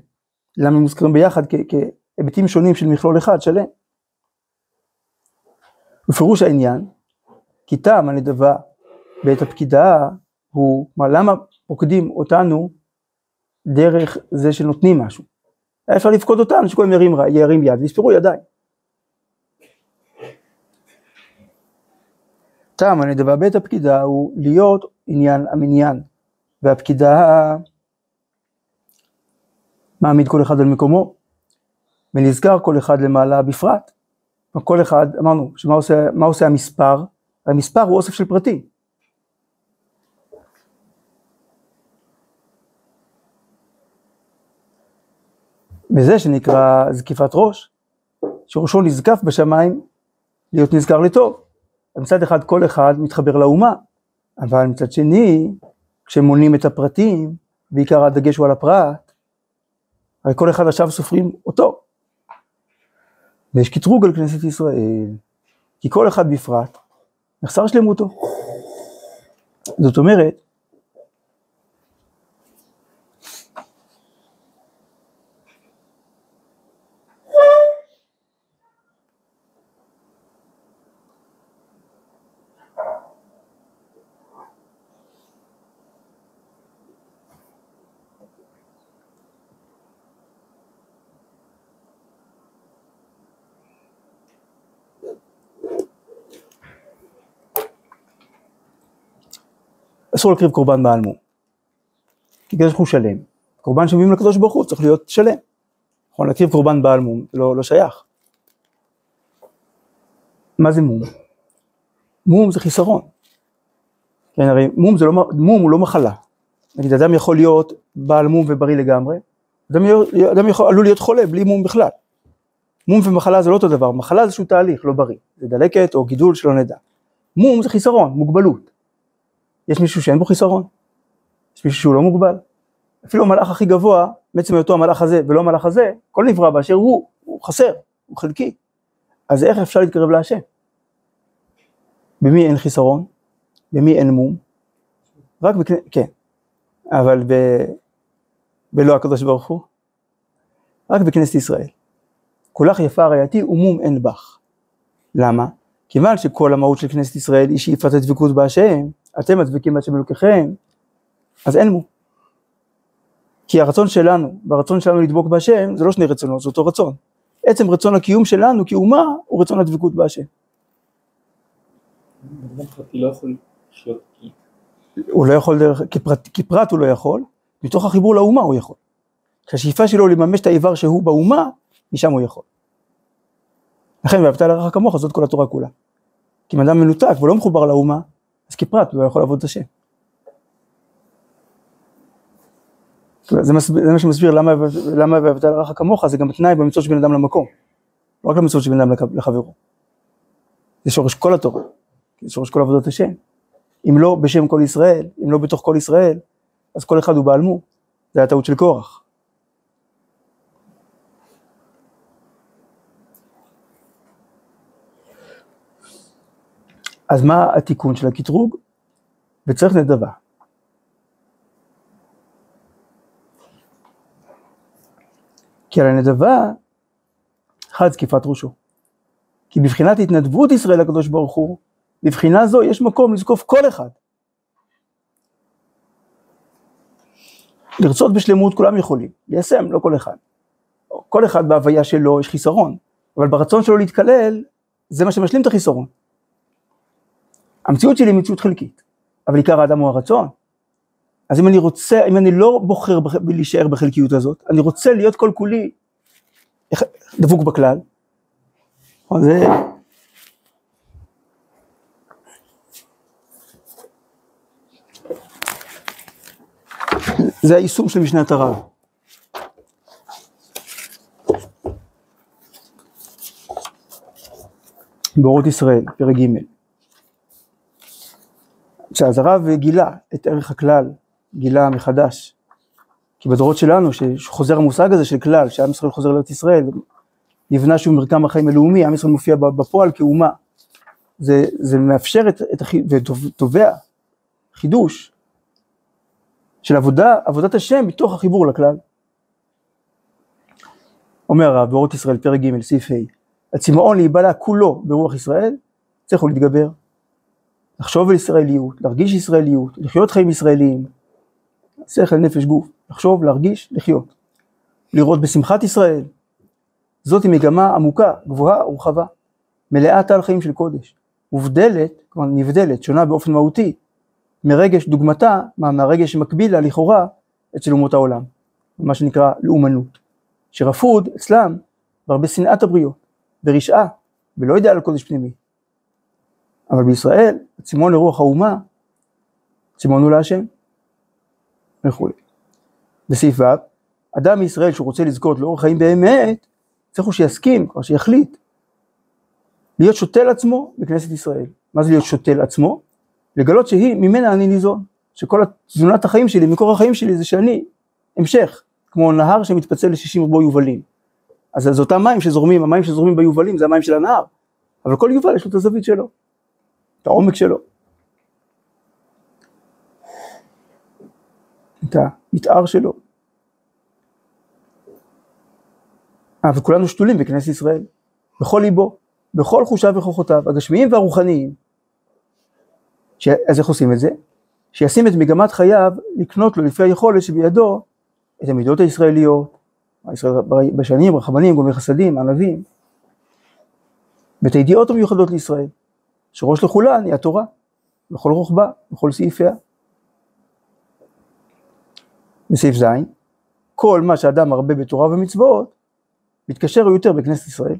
למה הם מוזכרים ביחד כהיבטים שונים של מכלול אחד שלם? בפירוש העניין, כי טעם הנדבה בעת הפקידה הוא, כלומר למה פוקדים אותנו דרך זה שנותנים משהו? היה אפשר לפקוד אותנו שכולם ירים, ירים יד ויספרו ידיים. טעם הנדבה בית הפקידה הוא להיות עניין המניין, והפקידה מעמיד כל אחד על מקומו, ונזכר כל אחד למעלה בפרט. כל אחד, אמרנו, שמה עושה, עושה המספר? המספר הוא אוסף של פרטים. וזה שנקרא זקיפת ראש, שראשו נזקף בשמיים להיות נזכר לטוב. מצד אחד כל אחד מתחבר לאומה, אבל מצד שני, כשמונים את הפרטים, בעיקר הדגש הוא על הפרט, הרי כל אחד עכשיו סופרים אותו. ויש קטרוג על כנסת ישראל, כי כל אחד בפרט נחסר שלמותו. זאת אומרת, אסור להקריב קורבן בעל מום. כי הקדוש ברוך שלם. קורבן שמביאים לקדוש ברוך הוא צריך להיות שלם. נכון, להקריב קורבן בעל מום לא, לא שייך. מה זה מום? מום זה חיסרון. כן, הרי מום, לא, מום הוא לא מחלה. נגיד, אדם יכול להיות בעל מום ובריא לגמרי, אדם, אדם יכול, עלול להיות חולה בלי מום בכלל. מום ומחלה זה לא אותו דבר, מחלה זה איזשהו תהליך, לא בריא. זה דלקת או גידול שלא נדע. מום זה חיסרון, מוגבלות. יש מישהו שאין בו חיסרון? יש מישהו שהוא לא מוגבל? אפילו המלאך הכי גבוה, בעצם היותו המלאך הזה ולא המלאך הזה, כל נברא באשר הוא, הוא חסר, הוא חלקי. אז איך אפשר להתקרב להשם? במי אין חיסרון? במי אין מום? רק בכנסת, כן, אבל ב... בלא הקדוש ברוך הוא, רק בכנסת ישראל. כולך יפה רעייתי ומום אין בך. למה? כיוון שכל המהות של כנסת ישראל היא שאיפת הדבקות בהשם, אתם הדבקים בהשם אלוקיכם, אז אין מום. כי הרצון שלנו, והרצון שלנו לדבוק בהשם, זה לא שני רצונות, זה אותו רצון. עצם רצון הקיום שלנו כאומה, הוא רצון הדבקות בהשם. לא הוא לא יכול דרך, כפרט, כפרט הוא לא יכול, מתוך החיבור לאומה הוא יכול. כשהשאיפה שלו לממש את האיבר שהוא באומה, משם הוא יכול. לכן ואהבת לרעך כמוך זאת כל התורה כולה. כי אם אדם מנותק ולא מחובר לאומה, אז כפרט הוא לא יכול לעבוד את השם. זה, מס, זה מה שמסביר למה, למה ואהבת לרעך כמוך, זה גם תנאי במצוות של בן אדם למקום. לא רק למצוות של בן אדם לח- לחברו. זה שורש כל התורה, זה שורש כל עבודת השם. אם לא בשם כל ישראל, אם לא בתוך כל ישראל, אז כל אחד הוא בעל מו. זה הטעות של קורח. אז מה התיקון של הקטרוג? וצריך נדבה. כי על הנדבה חד זקיפת ראשו. כי בבחינת התנדבות ישראל לקדוש ברוך הוא, בבחינה זו יש מקום לזקוף כל אחד. לרצות בשלמות כולם יכולים, ליישם לא כל אחד. כל אחד בהוויה שלו יש חיסרון, אבל ברצון שלו להתקלל, זה מה שמשלים את החיסרון. המציאות שלי היא מציאות חלקית, אבל עיקר האדם הוא הרצון. אז אם אני רוצה, אם אני לא בוחר להישאר בחלקיות הזאת, אני רוצה להיות כל כולי דבוק בכלל. נכון, זה... זה היישום של משנת הרב. באורות ישראל, פרק ג' אז הרב גילה את ערך הכלל, גילה מחדש. כי בדורות שלנו, שחוזר המושג הזה של כלל, שעם ישראל חוזר לארץ ישראל, נבנה שוב מרקם החיים הלאומי, עם ישראל מופיע בפועל כאומה. זה, זה מאפשר את, את. ותובע חידוש של עבודה, עבודת השם מתוך החיבור לכלל. אומר הרב באורות ישראל, פרק ג', סעיף ה', הצמאון להיבלע כולו ברוח ישראל, צריך הוא להתגבר. לחשוב על ישראליות, להרגיש ישראליות, לחיות חיים ישראליים, שכל, נפש, גוף, לחשוב, להרגיש, לחיות. לראות בשמחת ישראל. זאת היא מגמה עמוקה, גבוהה ורחבה, מלאה טל חיים של קודש, מובדלת, כלומר נבדלת, שונה באופן מהותי, מרגש דוגמתה, מה, מהרגש שמקביל לה לכאורה אצל אומות העולם, מה שנקרא לאומנות, שרפוד אצלם בהרבה שנאת הבריות, ברשעה, ולא יודע על קודש פנימי. אבל בישראל, הצימון לרוח האומה, צימון הוא להשם, וכולי. בסעיף ו', אדם מישראל שהוא רוצה לזכות לאורח חיים באמת, צריך הוא שיסכים, כלומר שיחליט, להיות שותה לעצמו בכנסת ישראל. מה זה להיות שותה לעצמו? לגלות שהיא, ממנה אני ניזון. שכל תזונת החיים שלי, מקור החיים שלי זה שאני, המשך, כמו נהר שמתפצל לשישים רבו יובלים. אז זה אותם מים שזורמים, המים שזורמים ביובלים זה המים של הנהר, אבל כל יובל יש לו את הזווית שלו, את העומק שלו. את המתאר שלו. אה, וכולנו שתולים בכנסת ישראל, בכל ליבו, בכל חושיו וכוחותיו, הגשמיים והרוחניים. ש... אז איך עושים את זה? שישים את מגמת חייו לקנות לו לפי היכולת שבידו את המידות הישראליות, הישראל בשנים, רחמנים, גומי חסדים, ענבים, ואת הידיעות המיוחדות לישראל, שראש לכולן היא התורה, בכל רוחבה, בכל סעיפיה. בסעיף ז', כל מה שאדם מרבה בתורה ומצוות, מתקשר יותר בכנסת ישראל.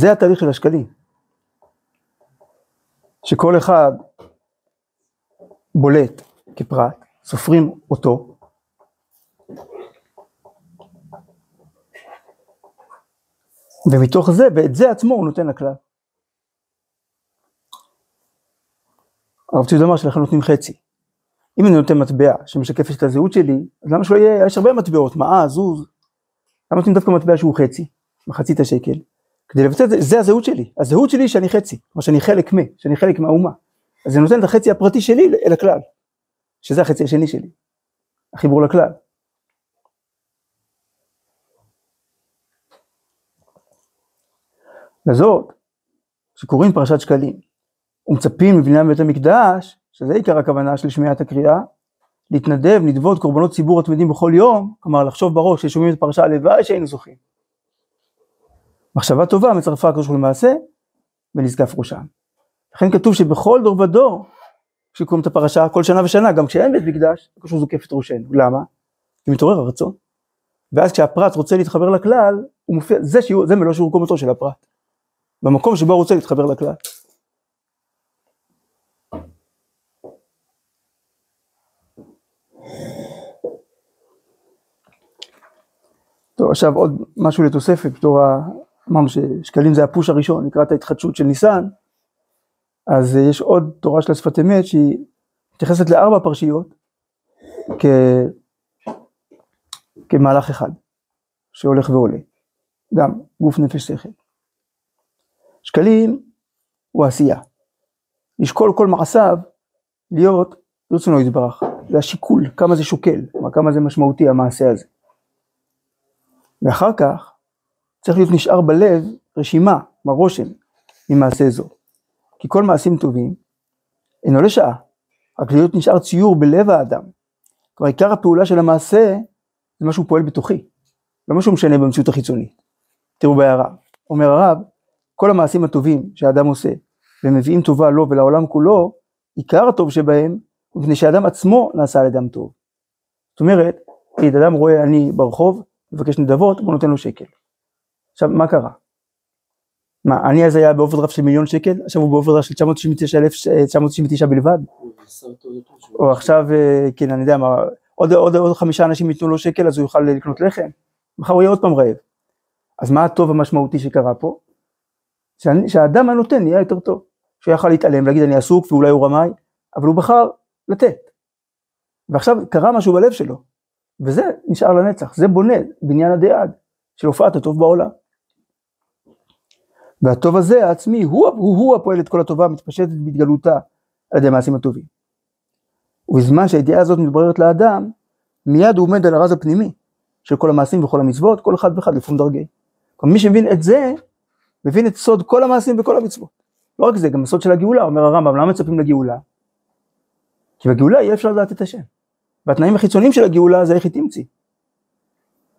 זה התהליך של השקלים. שכל אחד בולט כפרט, סופרים אותו, ומתוך זה, ואת זה עצמו הוא נותן לכלל. הרב ציוד אמר שלכן נותנים חצי. אם אני נותן מטבע שמשקפת את הזהות שלי, אז למה שלא יהיה, יש הרבה מטבעות, מעה, זוז. למה נותנים דווקא מטבע שהוא חצי, מחצית השקל? כדי לבצע את זה, זה הזהות שלי. הזהות שלי שאני חצי, כלומר שאני חלק מ, שאני חלק מהאומה. אז זה נותן את החצי הפרטי שלי אל הכלל, שזה החצי השני שלי, החיבור לכלל. לזאת, כשקוראים פרשת שקלים, ומצפים לבניין בית המקדש, שזה עיקר הכוונה של שמיעת הקריאה, להתנדב, לדבות קורבנות ציבור התמידים בכל יום, כלומר לחשוב בראש כששומעים את הפרשה, הלוואי שהיינו זוכים. מחשבה טובה מצרפה הקדוש ברוך הוא למעשה, ונזקף ראשם. לכן כתוב שבכל דור ודור, כשקוראים את הפרשה, כל שנה ושנה, גם כשאין בית מקדש, הקדוש ברוך הוא זוקף את ראשנו. למה? כי מתעורר הרצון. ואז כשהפרט רוצה להתחבר לכלל, הוא מופיע, זה, שיעור, זה מלוא שיעור קומתו של הפרט. במקום שבו הוא רוצה להתחבר לכלל. טוב, עכשיו עוד משהו לתוספת, בתור. אמרנו ששקלים זה הפוש הראשון לקראת ההתחדשות של ניסן, אז יש עוד תורה של השפת אמת שהיא מתייחסת לארבע פרשיות כ... כמהלך אחד שהולך ועולה, גם גוף נפש שכל. שקלים הוא עשייה, לשקול כל מעשיו להיות ברצונו יתברך, זה השיקול, כמה זה שוקל, כמה זה משמעותי המעשה הזה. ואחר כך צריך להיות נשאר בלב רשימה, כלומר רושם, ממעשה זו. כי כל מעשים טובים אינו לשעה, רק להיות נשאר ציור בלב האדם. כלומר עיקר הפעולה של המעשה זה מה שהוא פועל בתוכי, לא מה שהוא משנה במציאות החיצונית. תראו בהערה, אומר הרב, כל המעשים הטובים שהאדם עושה ומביאים טובה לו ולעולם כולו, עיקר הטוב שבהם הוא מפני שהאדם עצמו נעשה על ידם טוב. זאת אומרת, אם אדם רואה עני ברחוב, מבקש נדבות, הוא נותן לו שקל. עכשיו, מה קרה? מה, העני הזה היה באוברדרפט של מיליון שקל, עכשיו הוא באוברדרפט של 999 בלבד? או עכשיו, אה, כן, אני יודע מה, עוד, עוד, עוד חמישה אנשים ייתנו לו שקל, אז הוא יוכל לקנות לחם? מחר הוא יהיה עוד פעם רעב. אז מה הטוב המשמעותי שקרה פה? שאני, שהאדם הנותן נהיה יותר טוב. שהוא יכל להתעלם, להגיד אני עסוק ואולי הוא רמאי, אבל הוא בחר לתת. ועכשיו קרה משהו בלב שלו, וזה נשאר לנצח, זה בונה בניין הדעד של הופעת הטוב בעולם. והטוב הזה העצמי הוא, הוא, הוא הפועל את כל הטובה המתפשטת בהתגלותה על ידי המעשים הטובים. ובזמן שהידיעה הזאת מתבררת לאדם, מיד הוא עומד על הרז הפנימי של כל המעשים וכל המצוות, כל אחד ואחד לפעמים דרגי. כלומר מי שמבין את זה, מבין את סוד כל המעשים וכל המצוות. לא רק זה, גם הסוד של הגאולה, אומר הרמב"ם, למה מצפים לגאולה? כי בגאולה יהיה אפשר לדעת את השם. והתנאים החיצוניים של הגאולה זה איך היא תמציא.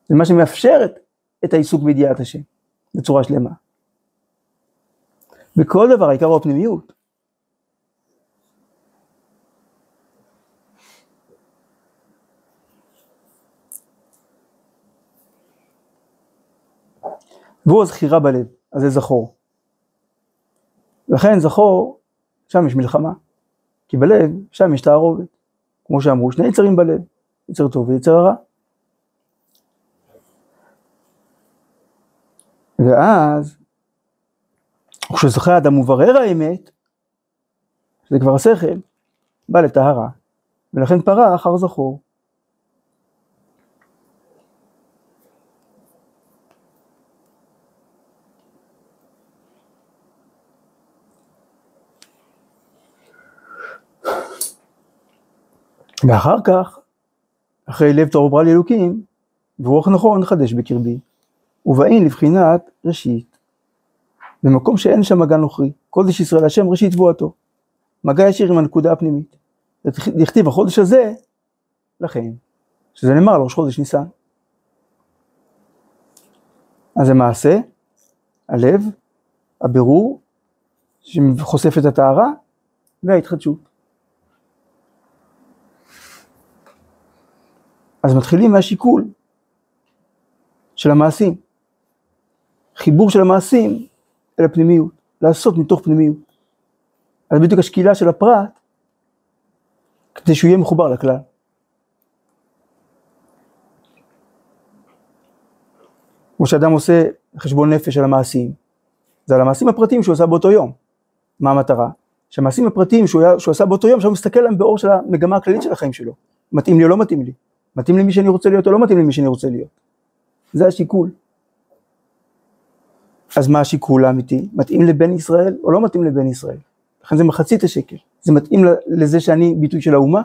זה מה שמאפשר את העיסוק בידיעת השם בצורה שלמה. בכל דבר העיקר הוא הפנימיות. והוא הזכירה בלב, אז זה זכור. לכן זכור, שם יש מלחמה. כי בלב, שם יש תערובת. כמו שאמרו, שני יצרים בלב, יצר טוב ויצר רע. ואז, כשזוכה האדם מברר האמת, זה כבר השכל, בא לטהרה, ולכן פרה אחר זכור. ואחר כך, אחרי לב טהור ברא לאלוקים, ורוח נכון חדש בקרבי, ובאין לבחינת ראשית. במקום שאין שם מגע נוכרי, קודש ישראל השם ראשית תבואתו. מגע ישיר עם הנקודה הפנימית. לכתיב החודש הזה, לכן, שזה נאמר על ראש חודש ניסן. אז זה מעשה, הלב, הבירור, שחושף את הטהרה, וההתחדשות. אז מתחילים מהשיקול של המעשים. חיבור של המעשים אל הפנימיות, לעשות מתוך פנימיות. אז בדיוק השקילה של הפרט, כדי שהוא יהיה מחובר לכלל. כמו שאדם עושה חשבון נפש על המעשים, זה על המעשים הפרטיים שהוא עשה באותו יום. מה המטרה? שהמעשים הפרטיים שהוא, היה, שהוא עשה באותו יום, שהוא מסתכל עליהם באור של המגמה הכללית של החיים שלו. מתאים לי או לא מתאים לי? מתאים לי מי שאני רוצה להיות או לא מתאים לי מי שאני רוצה להיות? זה השיקול. אז מה השיקול האמיתי? מתאים לבן ישראל או לא מתאים לבן ישראל? לכן זה מחצית השקל. זה מתאים לזה שאני ביטוי של האומה?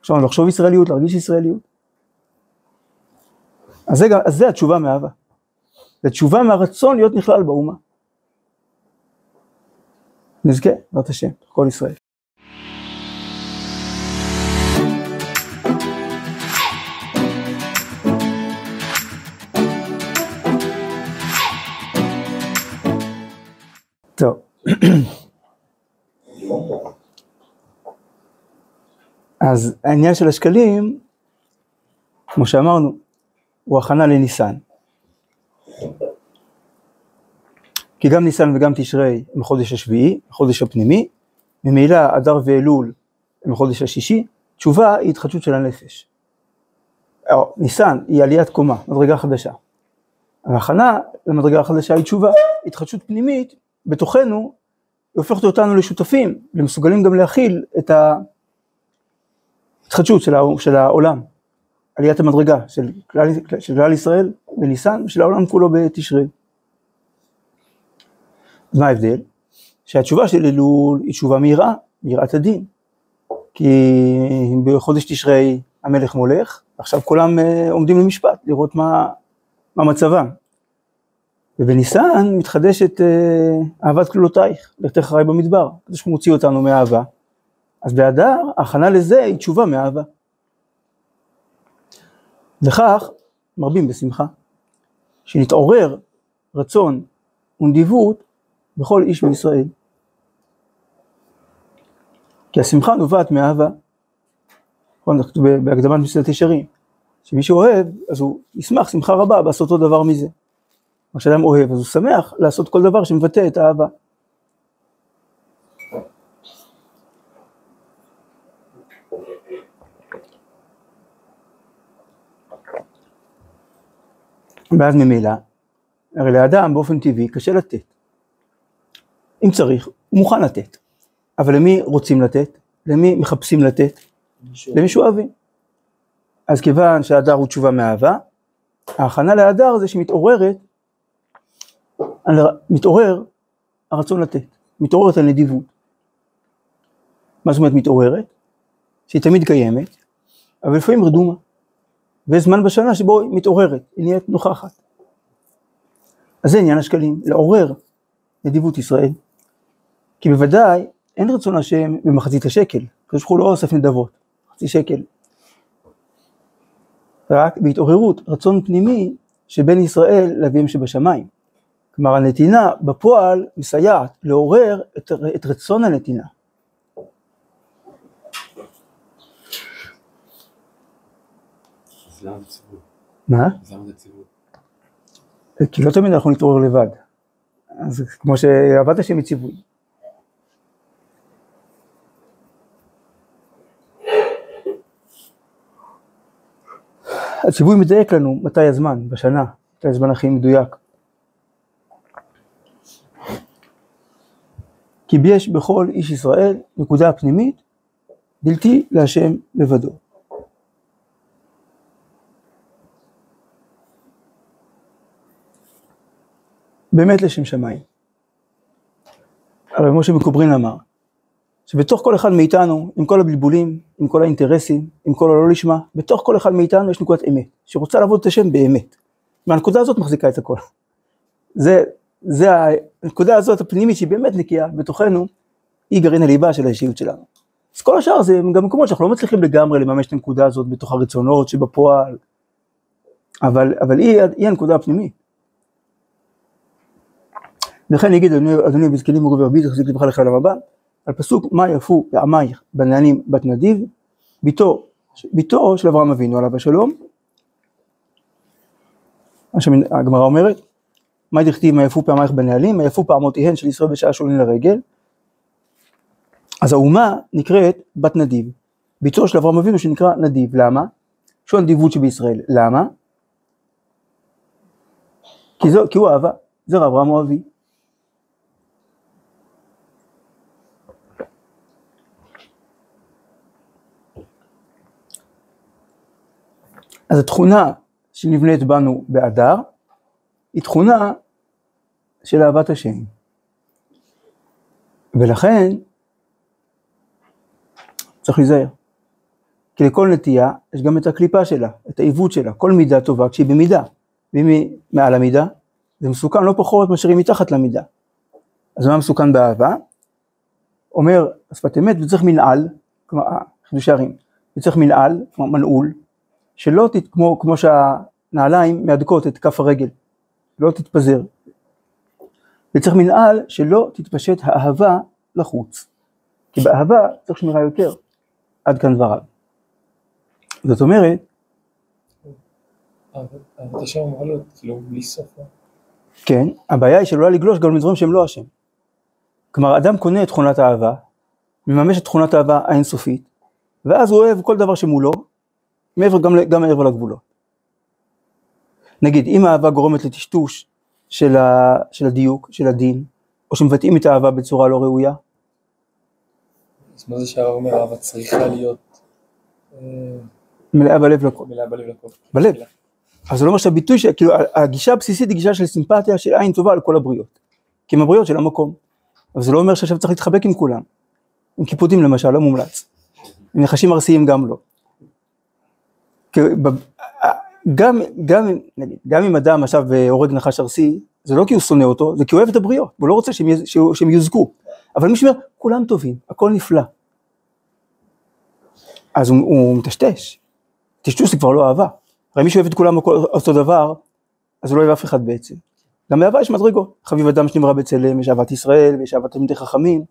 עכשיו לחשוב ישראליות, להרגיש ישראליות? אז זה, אז זה התשובה מאהבה. זה תשובה מהרצון להיות נכלל באומה. נזכה, בעזרת השם, כל ישראל. טוב. אז העניין של השקלים, כמו שאמרנו, הוא הכנה לניסן. כי גם ניסן וגם תשרי הם החודש השביעי, החודש הפנימי, ממילא אדר ואלול הם החודש השישי, תשובה היא התחדשות של הנפש. ניסן היא עליית קומה, מדרגה חדשה. ההכנה למדרגה החדשה היא תשובה, התחדשות פנימית בתוכנו, היא הופכת אותנו לשותפים, למסוגלים גם להכיל את ההתחדשות של העולם, עליית המדרגה של כלל, של כלל ישראל בניסן ושל העולם כולו בתשרי. אז מה ההבדל? שהתשובה של אלול היא תשובה מהירה, מיראת הדין. כי בחודש תשרי המלך מולך, עכשיו כולם אה, עומדים למשפט, לראות מה, מה מצבם. ובניסן מתחדשת אה, אהבת כלולותייך, לכתך אחריי במדבר, שהוא מוציא אותנו מאהבה. אז באדר, ההכנה לזה היא תשובה מאהבה. וכך מרבים בשמחה, שנתעורר רצון ונדיבות בכל איש מישראל. כי השמחה נובעת מאהבה. נכון, בהקדמת מסעדת ישרים, שמי שאוהב, אז הוא ישמח שמחה רבה לעשות אותו דבר מזה. מה שאדם אוהב, אז הוא שמח לעשות כל דבר שמבטא את האהבה. ואז ממילא, הרי לאדם באופן טבעי קשה לתת. אם צריך, הוא מוכן לתת. אבל למי רוצים לתת? למי מחפשים לתת? למי שאוהבים. אז כיוון שהדר הוא תשובה מאהבה, ההכנה להדר זה שמתעוררת, מתעורר הרצון לתת, מתעוררת הנדיבות. מה זאת אומרת מתעוררת? שהיא תמיד קיימת, אבל לפעמים רדומה. ויש זמן בשנה שבו היא מתעוררת, היא נהיית נוכחת. אז זה עניין השקלים, לעורר נדיבות ישראל. כי בוודאי אין רצון השם במחצית השקל, הקדוש ברוך הוא לא אוסף נדבות, חצי שקל. רק בהתעוררות, רצון פנימי שבין ישראל לאביהם שבשמיים. כלומר הנתינה בפועל מסייעת לעורר את, את רצון הנתינה. מה? כי לא תמיד אנחנו נתעורר לבד. אז כמו שעבד השם מציווי. הציווי מדייק לנו מתי הזמן, בשנה, מתי הזמן הכי מדויק. כי יש בכל איש ישראל נקודה פנימית בלתי להשם לבדו. באמת לשם שמיים. אבל משה מקוברין אמר, שבתוך כל אחד מאיתנו, עם כל הבלבולים, עם כל האינטרסים, עם כל הלא לשמה, בתוך כל אחד מאיתנו יש נקודת אמת, שרוצה לעבוד את השם באמת. והנקודה הזאת מחזיקה את הכל. זה, זה הנקודה הזאת הפנימית שהיא באמת נקייה בתוכנו, היא גרעין הליבה של האישיות שלנו. אז כל השאר זה גם מקומות שאנחנו לא מצליחים לגמרי לממש את הנקודה הזאת בתוך הרצונות שבפועל, אבל, אבל היא, היא הנקודה הפנימית. לכן יגיד אדוני בזקנים מורי ורבי תחזיק לבך לך לעולם הבא, על פסוק מה יפו פעמייך בנענים בת נדיב, ביתו בתו של אברהם אבינו עליו השלום. מה שהגמרא אומרת, מה דכתיב מה יפו פעמייך בנהלים, מה יפו פעמותיהן של ישראל בשעה שולין לרגל. אז האומה נקראת בת נדיב, ביצוע של אברהם אבינו שנקרא נדיב, למה? שהוא הנדיבות שבישראל, למה? כי, זו, כי הוא אהבה, זרע אברהם הוא אבי. אז התכונה שנבנית בנו באדר, היא תכונה של אהבת השם. ולכן צריך להיזהר. כי לכל נטייה יש גם את הקליפה שלה, את העיוות שלה, כל מידה טובה כשהיא במידה, ואם היא מעל המידה, זה מסוכן לא פחות מאשר היא מתחת למידה. אז מה מסוכן באהבה? אומר השפת אמת, וצריך מנעל, כלומר חידושי ערים, וצריך מנעל, כלומר מנעול, שלא תת, כמו, כמו שהנעליים מהדקות את כף הרגל, לא תתפזר. וצריך מנעל שלא תתפשט האהבה לחוץ. כי באהבה צריך שמירה יותר. עד כאן דבריו. זאת אומרת, אהבת השם אמורה להיות כאילו בלי סוף. לא? כן, הבעיה היא שלא לגלוש גם לדברים שהם לא השם. כלומר, אדם קונה את תכונת האהבה, מממש את תכונת האהבה האינסופית, ואז הוא אוהב כל דבר שמולו, מעבר, גם, גם מעבר לגבולות. נגיד, אם האהבה גורמת לטשטוש של, ה, של הדיוק, של הדין, או שמבטאים את האהבה בצורה לא ראויה, אז מה זה שהרב אומר אהבה צריכה להיות אה, מלאה בלב לכל. מלאה בלב לכל? בלב. אז זה לא אומר שהביטוי, כאילו הגישה הבסיסית היא גישה של סימפתיה, של עין טובה על כל הבריות. כי הם הבריות של המקום. אבל זה לא אומר שעכשיו צריך להתחבק עם כולם. עם קיפודים למשל, לא מומלץ. עם נחשים ארסיים גם לא. גם, גם, נגיד, גם אם אדם עכשיו הורג נחש ארסי, זה לא כי הוא שונא אותו, זה כי הוא אוהב את הבריות, הוא לא רוצה שהם, שהוא- שהם יוזקו. אבל מי שאומר, כולם טובים, הכל נפלא. אז הוא, הוא מטשטש. טשטוש זה כבר לא אהבה. הרי מי שאוהב את כולם אותו דבר, אז הוא לא אוהב אף אחד בעצם. גם באהבה יש מדרגות. חביב אדם שנברא בצלם, יש אהבת ישראל, ויש אהבת תלמידי חכמים.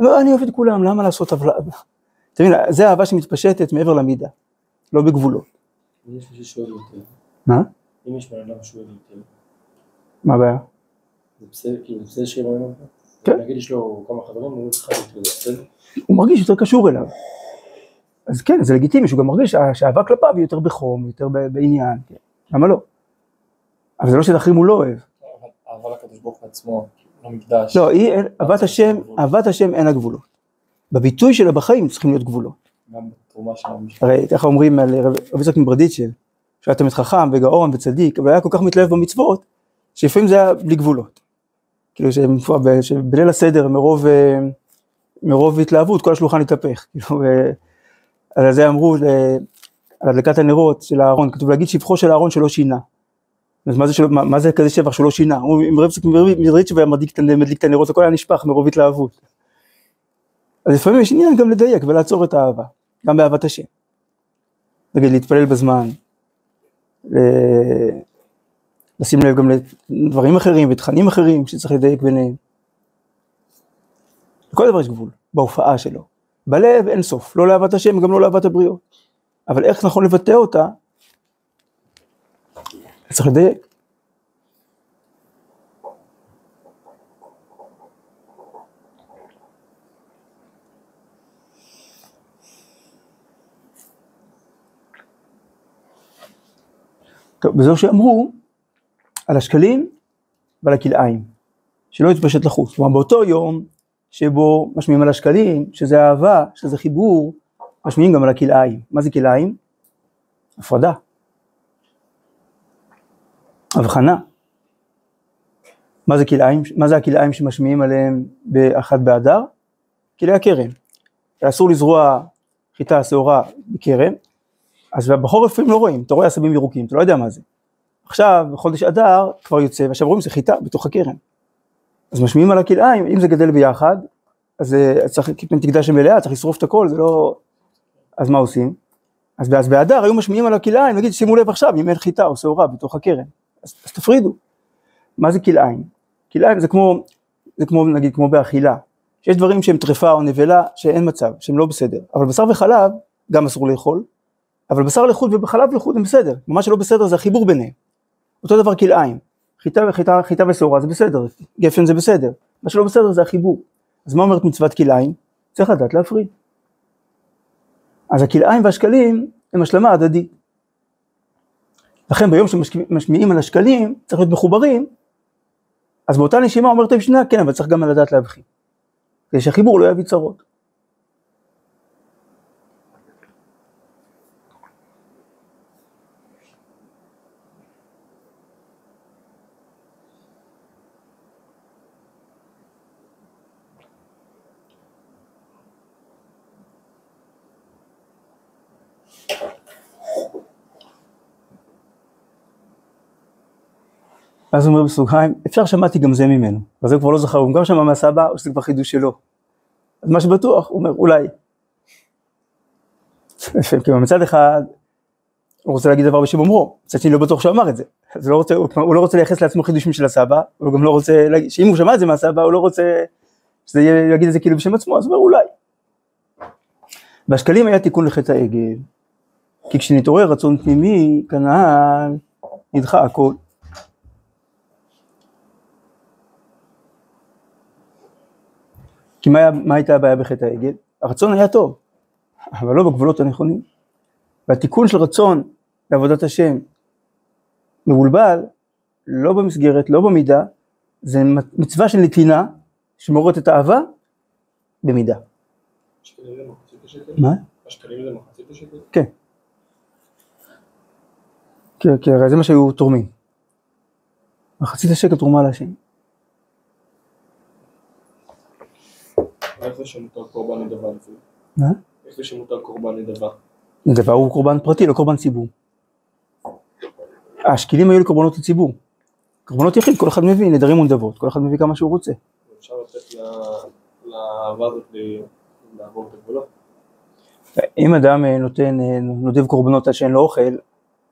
אבל אני אוהב את כולם, למה לעשות עוולה? אתה מבין, זה אהבה שמתפשטת מעבר למידה, לא בגבולות. יש מישהו שאוהב יותר, מה? אם יש בן אדם שאוהב יותר, מה הבעיה? זה בסדר, כאילו זה בסדר שיהיה בן אדם? כן. נגיד יש לו כמה חברים, הוא צריך יותר, בסדר? הוא מרגיש יותר קשור אליו. אז כן, זה לגיטימי, שהוא גם מרגיש שה- שהאהבה כלפיו היא יותר בחום, יותר בעניין, כן. למה לא? אבל זה לא שאת אחרים הוא לא אוהב. אבל אהבה לקדוש ברוך הוא עצמו, לא מקדש. לא, היא, אין- אהבת השם, אהבת השם אין לה גבולות. בביטוי שלה בחיים צריכים להיות גבולות. הרי ככה אומרים על רב רב יצחק מברדיצ'ב, שהיה תמיד חכם וגאון וצדיק, אבל היה כל כך מתלהב במצוות, שלפעמים זה היה בלי גבולות. כאילו שבליל הסדר מרוב, אה, מרוב התלהבות כל השולחן התהפך. כאילו, אה, על זה אמרו, ל- על הדלקת הנרות של אהרון, כתוב להגיד שבחו של אהרון שלא שינה. אז מה זה, שלא, מה, מה זה כזה שבח שהוא לא שינה? אמרו, אם רב מברדיצ'ב היה מדליק את הנרות, הכל היה נשפך מרוב התלהבות. אז לפעמים יש עניין גם לדייק ולעצור את האהבה, גם באהבת השם. נגיד להתפלל בזמן, ל- לשים לב גם לדברים אחרים ותכנים אחרים שצריך לדייק ביניהם. לכל דבר יש גבול, בהופעה שלו. בלב אין סוף, לא לאהבת השם, גם לא לאהבת הבריות. אבל איך נכון לבטא אותה, צריך לדייק. טוב, וזהו שאמרו על השקלים ועל הכלאיים, שלא יתפשט לחוץ. כלומר, באותו יום שבו משמיעים על השקלים, שזה אהבה, שזה חיבור, משמיעים גם על הכלאיים. מה זה כלאיים? הפרדה. הבחנה. מה זה כלאיים? מה זה הכלאיים שמשמיעים עליהם באחד באדר? כלאי הכרם. אסור לזרוע חיטה שעורה בכרם, אז בחורף לפעמים לא רואים, אתה רואה עשבים ירוקים, אתה לא יודע מה זה. עכשיו, בחודש אדר כבר יוצא, ועכשיו רואים שזה חיטה בתוך הכרם. אז משמיעים על הכלאיים, אם זה גדל ביחד, אז אה, צריך כיפן תקדש מלאה, צריך לשרוף את הכל, זה לא... אז מה עושים? אז, אז באדר היו משמיעים על הכלאיים, נגיד שימו לב עכשיו, אם אין חיטה או שעורה בתוך הכרם, אז, אז תפרידו. מה זה כלאיים? כלאיים זה כמו, זה כמו נגיד כמו באכילה, שיש דברים שהם טרפה או נבלה שאין מצב, שהם לא בסדר, אבל בשר וחלב גם אסור לאכול, אבל בשר לחוד ובחלב לחוד הם בסדר, מה שלא בסדר זה החיבור ביניהם. אותו דבר כלאיים, חיטה וחיטה חיטה ושעורה זה בסדר, גפן זה בסדר, מה שלא בסדר זה החיבור. אז מה אומרת מצוות כלאיים? צריך לדעת להפריד. אז הכלאיים והשקלים הם השלמה הדדית. לכן ביום שמשמיעים על השקלים צריך להיות מחוברים, אז באותה נשימה אומרת המשנה, כן, אבל צריך גם לדעת להבחין. כדי שהחיבור לא יביא צרות. ואז הוא אומר בסוגריים, אפשר שמעתי גם זה ממנו. אז הוא כבר לא זוכר, הוא גם שמע מהסבא, או שזה כבר חידוש שלו. אז מה שבטוח, הוא אומר, אולי. כאילו מצד אחד, הוא רוצה להגיד דבר בשם אומרו, מצד שני לא בטוח שהוא אמר את זה. אז הוא לא רוצה, הוא לא רוצה לייחס לעצמו חידושים של הסבא, הוא גם לא רוצה, שאם הוא שמע את זה מהסבא, הוא לא רוצה שזה יגיד את זה כאילו בשם עצמו, אז הוא אומר אולי. בשקלים היה תיקון לחטא העגל, כי כשנתעורר רצון פנימי, כנ"ל, נדחה הכל. כי מה, מה הייתה הבעיה בחטא העגל? הרצון היה טוב, אבל לא בגבולות הנכונים. והתיקון של רצון לעבודת השם מבולבל, לא במסגרת, לא במידה, זה מצווה של נתינה שמעוררת את האהבה במידה. מה? השקלים זה מחצית השקל? כן. כי הרי זה מה שהיו תורמים. מחצית השקל תרומה להשם. איך זה שמותר קורבן נדבה? איך זה שמותר קורבן נדבה? נדבה הוא קורבן פרטי, לא קורבן ציבור. השקילים היו לקורבנות הציבור. קורבנות יחיד, כל אחד מביא נדרים ונדבות, כל אחד מביא כמה שהוא רוצה. אפשר לתת לאהבה הזאת לעבור את הגבולות? אם אדם אה, נותן, אה, נודב קורבנות עד שאין לו אוכל,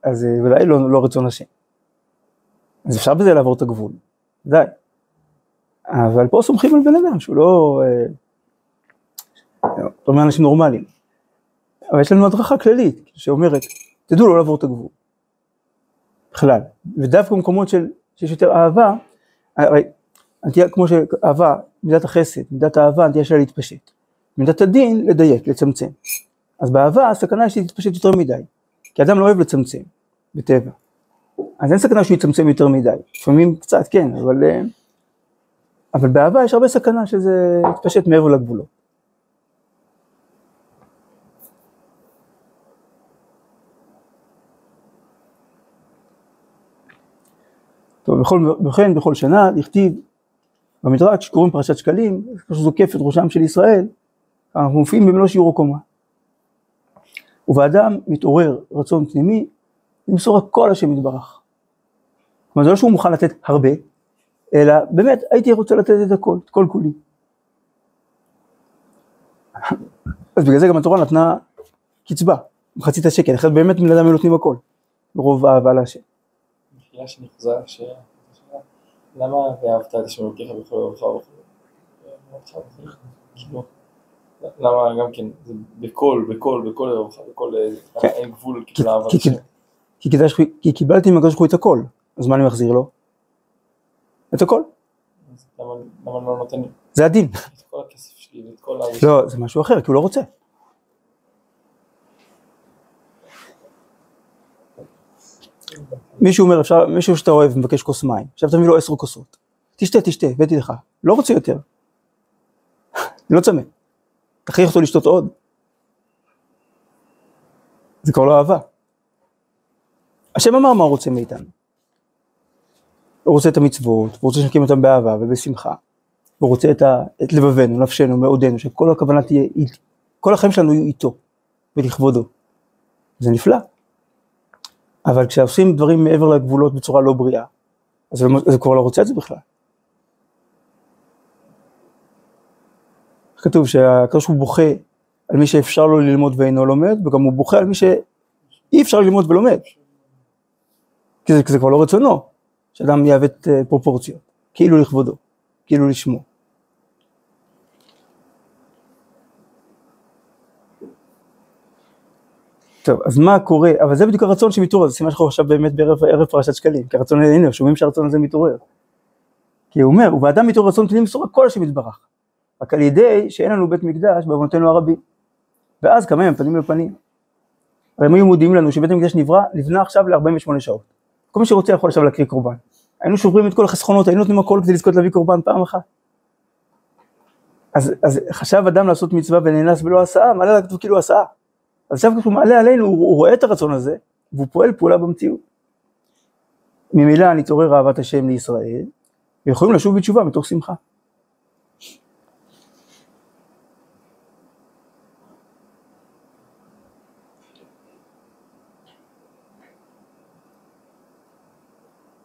אז אה, ודאי לא, לא רצון השם. אז אפשר בזה לעבור את הגבול, ודאי. אבל פה סומכים על בן אדם שהוא לא... אה, אומר אנשים נורמליים. אבל יש לנו הדרכה כללית שאומרת, תדעו לא לעבור את הגבול. בכלל. ודווקא במקומות של, שיש יותר אהבה, הרי הנטייה כמו שאהבה, מידת החסד, מידת האהבה, הנטייה שלה להתפשט. מידת הדין, לדייק, לצמצם. אז באהבה הסכנה היא שהיא תתפשט יותר מדי. כי אדם לא אוהב לצמצם, בטבע. אז אין סכנה שהוא יצמצם יותר מדי. לפעמים קצת כן, אבל, אה, אבל באהבה יש הרבה סכנה שזה יתפשט מעבר לגבולות. טוב, בכל, וכן בכל שנה לכתיב במדרג שקוראים פרשת שקלים, שזוקף את ראשם של ישראל, אנחנו מופיעים במלוא שיעור הקומה. ובאדם מתעורר רצון פנימי למסור את כל השם יתברך. כלומר זה לא שהוא מוכן לתת הרבה, אלא באמת הייתי רוצה לתת את הכל, את כל כולי. אז בגלל זה גם התורה נתנה קצבה, מחצית השקל, אחרת באמת בן אדם נותנים הכל, ברוב אהבה להשם. למה ואהבת את השם אלוקיך בכל אורך כאילו, למה גם כן, זה בכל, בכל, בכל אורך, בכל, כן. אין גבול כאילו לאהבת כי- קיבלתי מהקדוש ברוך הוא את הכל, אז מה אני מחזיר לו? את הכל, למה אני לא נותן לי זה הדין. את כל הכסף שלי ואת כל ה... לא, זה משהו אחר, כי הוא לא רוצה. מישהו אומר, אפשר, מישהו שאתה אוהב מבקש כוס מים, עכשיו תביא לו עשר כוסות. תשתה, תשתה, הבאתי לך. לא רוצה יותר. לא צמא. תכריח אותו לשתות עוד. זה כבר לא אהבה. השם אמר מה הוא רוצה מאיתנו. הוא רוצה את המצוות, הוא רוצה שנקים אותם באהבה ובשמחה. הוא רוצה את, ה, את לבבנו, נפשנו, מאודנו, שכל הכוונה תהיה, כל החיים שלנו יהיו איתו ולכבודו. זה נפלא. אבל כשעושים דברים מעבר לגבולות בצורה לא בריאה, אז לא- זה כבר לא רוצה את זה בכלל. כתוב שהקדוש הוא בוכה על מי שאפשר לו ללמוד ואינו לומד, וגם הוא בוכה על מי שאי אפשר ללמוד ולומד. כי זה, כי זה כבר לא רצונו, שאדם יעוות אה, פרופורציות, כאילו לכבודו, כאילו לשמו. טוב, אז מה קורה? אבל זה בדיוק הרצון שמתעורר, זה סימן שאנחנו עכשיו באמת בערב ערב פרשת שקלים, כי הרצון, הנה, שומעים שהרצון הזה מתעורר. כי הוא אומר, ובאדם מתעורר רצון כלים מסורה כל השם יתברך. רק על ידי שאין לנו בית מקדש בעוונותינו הרבים. ואז כמה ימים פנים לפנים. הרי הם היו מודיעים לנו שבית המקדש נברא, נבנה עכשיו ל-48 שעות. כל מי שרוצה יכול עכשיו להקריא קורבן. היינו שוברים את כל החסכונות, היינו נותנים הכל כדי לזכות להביא קורבן פעם אחת. אז, אז חשב אדם לעשות מצווה ונאנס ולא עשה, מעלה עליו כאילו עשה. אז עכשיו כשהוא מעלה עלינו, הוא, הוא רואה את הרצון הזה, והוא פועל פעולה במציאות. ממילא נתעורר אהבת השם לישראל, ויכולים לשוב בתשובה מתוך שמחה.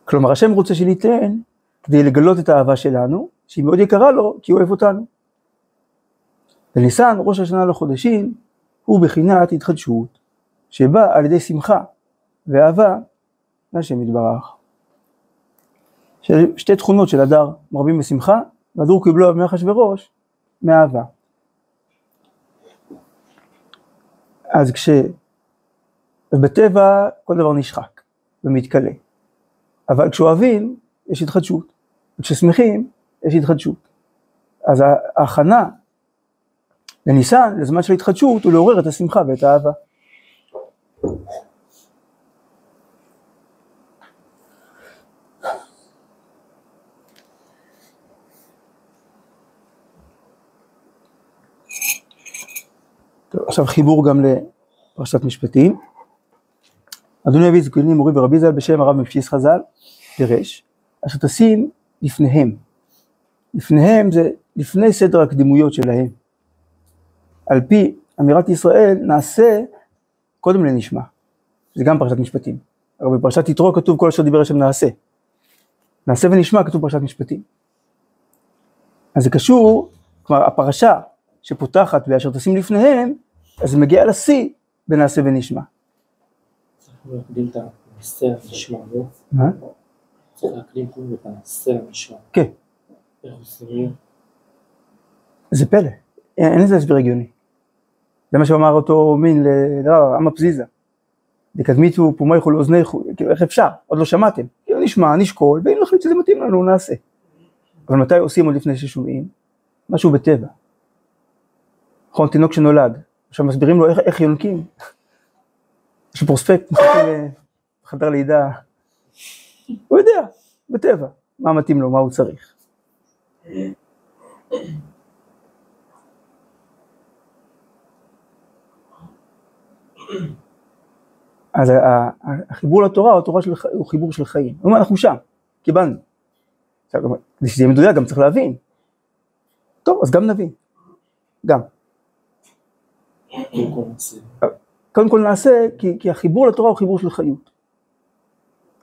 כלומר השם רוצה שניתן כדי לגלות את האהבה שלנו, שהיא מאוד יקרה לו, כי הוא אוהב אותנו. וניסן, ראש השנה לחודשים, הוא בחינת התחדשות, שבא על ידי שמחה ואהבה להשם יתברך. שתי תכונות של הדר, מרבים בשמחה, והדור קיבלו מאחשוורוש, מאהבה. אז כש... אז בטבע כל דבר נשחק ומתכלה. אבל כשאוהבים, יש התחדשות. וכששמחים, יש התחדשות. אז ההכנה לניסן, לזמן של התחדשות, הוא לעורר את השמחה ואת האהבה. טוב, עכשיו חיבור גם לפרשת משפטים. אדוני אבי זקני מורי ורבי ז"ל בשם הרב מפשיס חז"ל, פירש, אשר תשים לפניהם. לפניהם זה לפני סדר הקדימויות שלהם. על פי אמירת ישראל, נעשה קודם לנשמע. זה גם פרשת משפטים. אבל בפרשת יתרו כתוב כל אשר דיבר השם נעשה. נעשה ונשמע כתוב פרשת משפטים. אז זה קשור, כלומר הפרשה שפותחת ואשר תשים לפניהם, אז זה מגיע לשיא בנעשה ונשמע. להקדים את הנעשה לנשמע, לא? מה? צריך להקדים קודם את הנעשה לנשמע. כן, איך עושים? זה פלא, אין לזה הסבר הגיוני. זה מה שאמר אותו מין לרב עמא פזיזה. דקדמיתו פומייכו לאוזניכו, כאילו איך אפשר? עוד לא שמעתם. כאילו נשמע, נשקול, ואם נחליט שזה מתאים לנו, נעשה. אבל מתי עושים עוד לפני ששומעים? משהו בטבע. נכון, תינוק שנולד, עכשיו מסבירים לו איך, איך יונקים. יש לו פרוספקט, מחכים לחדר לידה. הוא יודע, בטבע, מה מתאים לו, מה הוא צריך. אז החיבור לתורה, התורה של, הוא חיבור של חיים. הוא אומר, אנחנו שם, קיבלנו. כדי שזה יהיה מדויק, גם צריך להבין. טוב, אז גם נבין. גם. קודם כל נעשה. כי, כי החיבור לתורה הוא חיבור של חיות.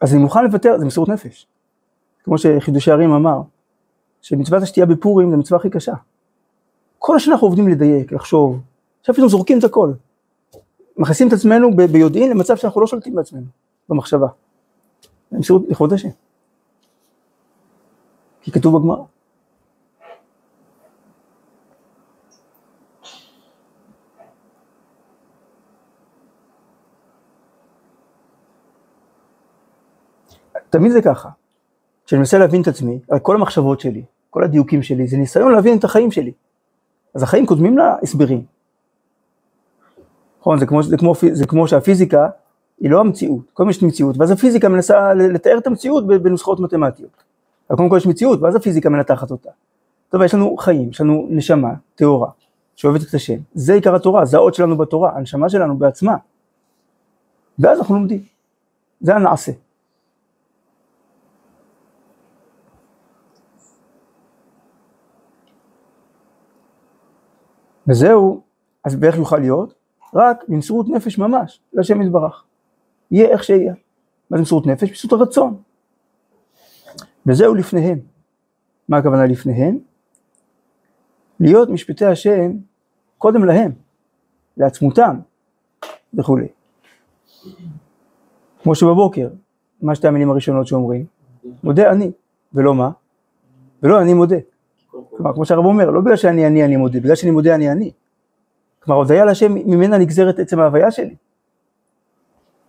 אז אני מוכן לוותר, זה מסירות נפש. כמו שחידושי הרים אמר, שמצוות השתייה בפורים זה המצווה הכי קשה. כל השנה אנחנו עובדים לדייק, לחשוב, עכשיו פתאום זורקים את הכל. מכניסים את עצמנו ב- ביודעין למצב שאנחנו לא שולטים בעצמנו, במחשבה. זה מסירות לכבוד השם. כי כתוב בגמרא. תמיד זה ככה. כשאני מנסה להבין את עצמי, על כל המחשבות שלי, כל הדיוקים שלי, זה ניסיון להבין את החיים שלי. אז החיים קודמים להסברים. נכון, זה זה, זה כמו שהפיזיקה היא לא המציאות, קודם יש מציאות, ואז הפיזיקה מנסה לתאר את המציאות בנוסחאות מתמטיות. אבל קודם כל יש מציאות, ואז הפיזיקה מנתחת אותה. טוב, יש לנו חיים, יש לנו נשמה, טהורה, שאוהבת את השם. זה עיקר התורה, זה האות שלנו בתורה, הנשמה שלנו בעצמה. ואז אנחנו לומדים. זה הנעשה. וזהו, אז באיך יוכל להיות? רק במסירות נפש ממש, להשם יתברך. יהיה איך שיהיה. מה זה מסירות נפש? פשוט הרצון. וזהו לפניהם. מה הכוונה לפניהם? להיות משפטי השם קודם להם, לעצמותם וכולי. כמו שבבוקר, מה שתי המילים הראשונות שאומרים? מודה אני, ולא מה? ולא אני מודה. כלומר, כמו שהרב אומר, לא בגלל שאני אני אני מודה, בגלל שאני מודה אני אני. כלומר, הודיה להשם ממנה נגזרת עצם ההוויה שלי.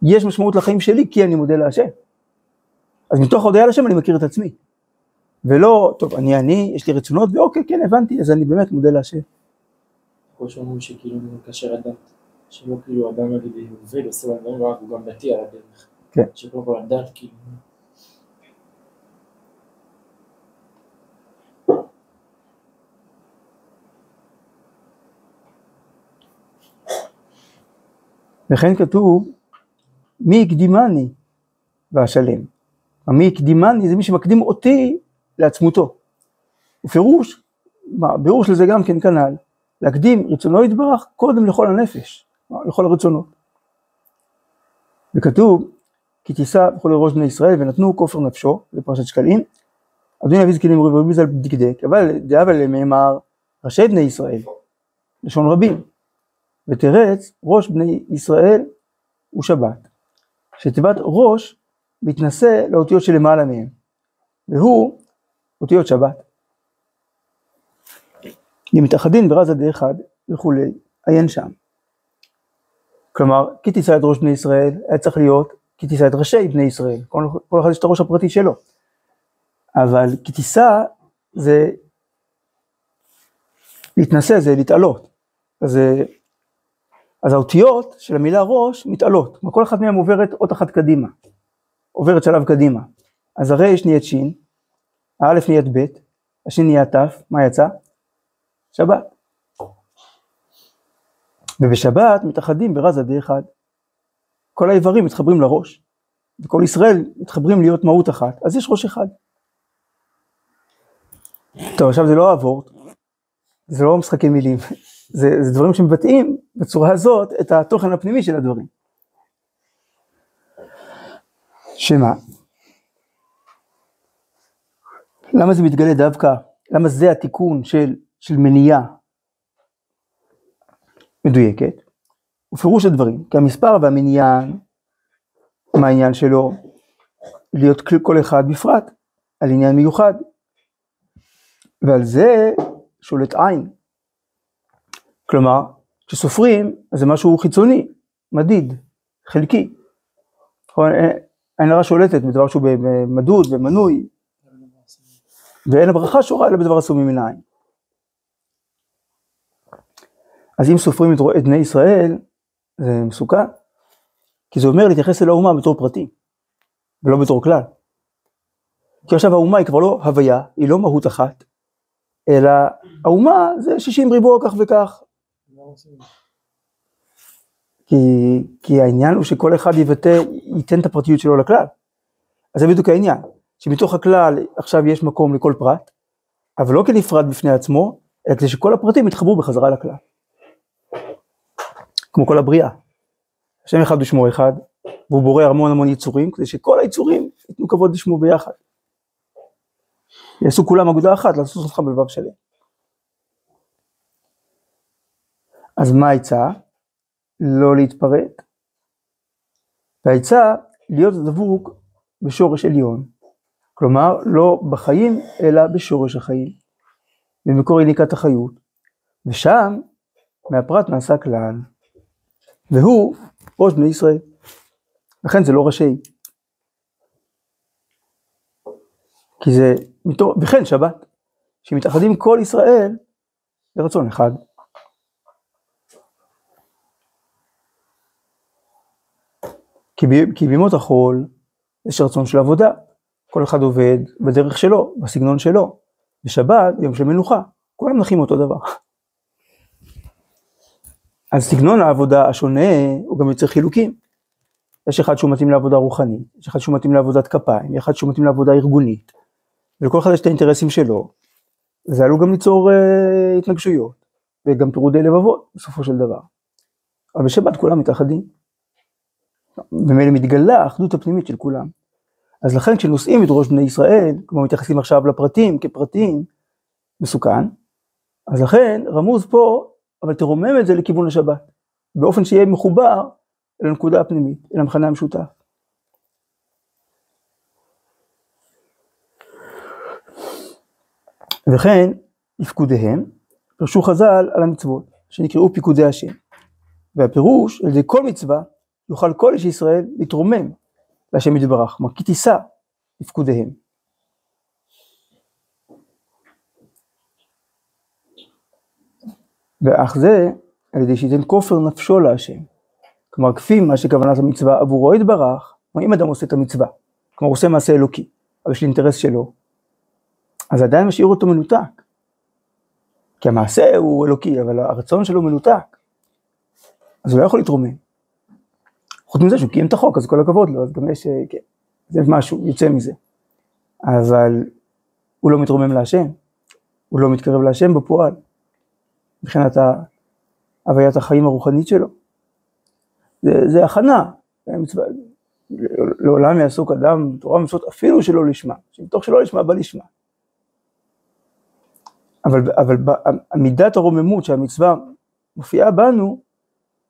יש משמעות לחיים שלי כי אני מודה להשם. אז מתוך ההודיה להשם אני מכיר את עצמי. ולא, טוב, אני אני, יש לי רצונות, ואוקיי, כן, הבנתי, אז אני באמת מודה להשם. כמו שאומרים שכאילו מקשר הדת, שלא כאילו אדם על ידי עובד עושה דברים, רק הוא גם דתי על הדרך. כן. שקודם כל הדת כאילו, לכן כתוב, מי הקדימני ואשלם. מי הקדימני זה מי שמקדים אותי לעצמותו. ופירוש, מה, ביאור של זה גם כן כנ"ל, להקדים רצונו יתברך קודם לכל הנפש, לכל הרצונות. וכתוב, כי תישא בכל ראש בני ישראל ונתנו כופר נפשו, זה פרשת שקלים, אדוני אבי זקנים ורבי ז"ל דקדק, אבל דאבל נאמר ראשי בני ישראל, לשון רבים, ותרץ ראש בני ישראל הוא שבת, שתיבת ראש מתנשא לאותיות שלמעלה מהם, והוא אותיות שבת. אם מתאחדים ברזה דאחד וכולי, עיין שם. כלומר, כי תישא את ראש בני ישראל, היה צריך להיות כי תישא את ראשי בני ישראל, כל, כל אחד יש את הראש הפרטי שלו. אבל כי תישא זה להתנשא, זה להתעלות. אז, אז האותיות של המילה ראש מתעלות, כל אחת מהן עוברת אות אחת קדימה, עוברת שלב קדימה. אז הרייש נהיית שין, האלף נהיית ב', השין נהיית ת', מה יצא? שבת. ובשבת מתאחדים ברזה די אחד. כל האיברים מתחברים לראש, וכל ישראל מתחברים להיות מהות אחת, אז יש ראש אחד. טוב, עכשיו זה לא אבורט, זה לא משחקי מילים, זה, זה דברים שמבטאים בצורה הזאת את התוכן הפנימי של הדברים. שמה? למה זה מתגלה דווקא? למה זה התיקון של, של מניעה מדויקת? ופירוש הדברים, כי המספר והמניין, מה העניין שלו? להיות כל אחד בפרט, על עניין מיוחד. ועל זה שולט עין. כלומר, כשסופרים, זה משהו חיצוני, מדיד, חלקי. נכון? אין הרע שולטת בדבר שהוא מדוד ומנוי, ואין הברכה שורה אלא בדבר עשוי מן. אז אם סופרים את בני ישראל, זה מסוכן, כי זה אומר להתייחס אל האומה בתור פרטי, ולא בתור כלל. כי עכשיו האומה היא כבר לא הוויה, היא לא מהות אחת, אלא האומה זה 60 ריבוע כך וכך. כי, כי העניין הוא שכל אחד יבטא, ייתן את הפרטיות שלו לכלל. אז זה בדיוק העניין, שמתוך הכלל עכשיו יש מקום לכל פרט, אבל לא כנפרד בפני עצמו, אלא כדי שכל הפרטים יתחברו בחזרה לכלל. כמו כל הבריאה. השם אחד ושמו אחד, והוא בורא המון המון יצורים, כדי שכל היצורים ייתנו כבוד לשמו ביחד. יעשו כולם אגודה אחת, לעשות אותך בלבב שלם. אז מה העצה? לא להתפרט. והעצה, להיות דבוק בשורש עליון. כלומר, לא בחיים, אלא בשורש החיים. במקור יניקת החיות. ושם, מהפרט נעשה כלל. והוא ראש בני ישראל. לכן זה לא ראשי. כי זה, וכן שבת, שמתאחדים כל ישראל לרצון אחד. כי, כי בימות החול יש רצון של עבודה, כל אחד עובד בדרך שלו, בסגנון שלו. בשבת, יום של מנוחה, כולם נחים אותו דבר. אז סגנון העבודה השונה הוא גם יוצר חילוקים. יש אחד שהוא מתאים לעבודה רוחנית, יש אחד שהוא מתאים לעבודת כפיים, יש אחד שהוא מתאים לעבודה ארגונית, ולכל אחד יש את האינטרסים שלו, וזה עלול גם ליצור uh, התנגשויות, וגם פירודי לבבות בסופו של דבר. אבל בשבת כולם מתאחדים. ומילא מתגלה האחדות הפנימית של כולם. אז לכן כשנושאים את ראש בני ישראל, כמו מתייחסים עכשיו לפרטים כפרטים, מסוכן, אז לכן רמוז פה אבל תרומם את זה לכיוון השבת, באופן שיהיה מחובר אל הנקודה הפנימית, אל המכנה המשותף. וכן, לפקודיהם, פרשו חז"ל על המצוות, שנקראו פיקודי השם. והפירוש, על ידי כל מצווה, יוכל כל איש ישראל להתרומם להשם יתברך, כלומר כי תישא לפקודיהם. ואך זה על ידי שייתן כופר נפשו להשם. כלומר כפי מה שכוונת המצווה עבורו יתברך, כלומר אם אדם עושה את המצווה, כלומר עושה מעשה אלוקי, אבל יש לי אינטרס שלו, אז עדיין משאיר אותו מנותק. כי המעשה הוא אלוקי, אבל הרצון שלו מנותק. אז הוא לא יכול להתרומם. חוץ מזה שהוא קיים את החוק, אז כל הכבוד לו, אז גם יש, אה, כן, זה משהו, יוצא מזה. אבל הוא לא מתרומם להשם, הוא לא מתקרב להשם בפועל, מבחינת הוויית החיים הרוחנית שלו. זה, זה הכנה, מצווה, לעולם יעסוק אדם תורה ומצוות אפילו שלא לשמה, שמתוך שלא לשמה בא לשמה. אבל, אבל מידת הרוממות שהמצווה מופיעה בנו,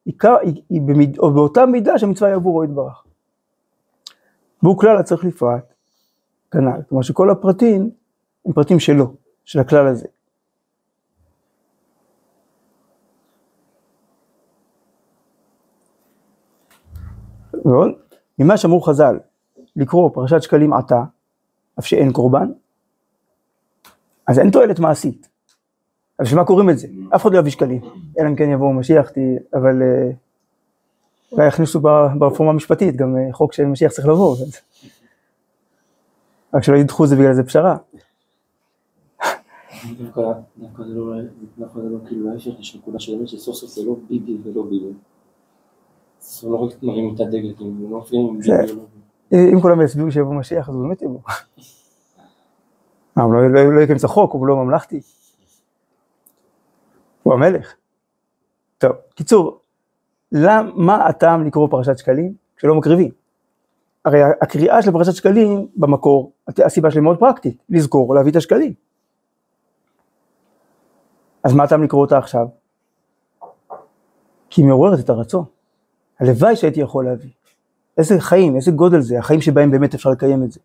היא, היא, היא במיד, או באותה מידה שהמצווה היא עבורו יתברך. והוא כלל הצריך לפרט, כנ"ל, כלומר שכל הפרטים הם פרטים שלו, של הכלל הזה. ועוד, ממה שאמרו חז"ל, לקרוא פרשת שקלים עתה, אף שאין קורבן, אז אין תועלת מעשית. אז בשביל מה קוראים את זה? אף אחד לא יביא שקלים, אלא אם כן יבוא משיח, אבל אה, אולי יכניסו ברפורמה המשפטית, גם אה, חוק של משיח צריך לבוא, רק שלא ידחו את זה בגלל זה פשרה. דווקא זה לא, לא כאילו ההפך, יש נקודה של שסוף סוף זה לא ביבי ולא ביבי. זה לא רק מרים את הדגל, כאילו, לא מפריעים עם ביבי ולא ביבי. אם כולם יצביעו שיבוא משיח, אז הוא באמת יבוא. מה, הוא לא יקיים את החוק, הוא לא ממלכתי. הוא המלך. טוב, קיצור, מה הטעם לקרוא פרשת שקלים כשלא מקריבים? הרי הקריאה של פרשת שקלים במקור, הסיבה שלי מאוד פרקטית, לזכור, להביא את השקלים. אז מה הטעם לקרוא אותה עכשיו? כי היא מעוררת את הרצון. הלוואי שהייתי יכול להביא. איזה חיים, איזה גודל זה, החיים שבהם באמת אפשר לקיים את זה.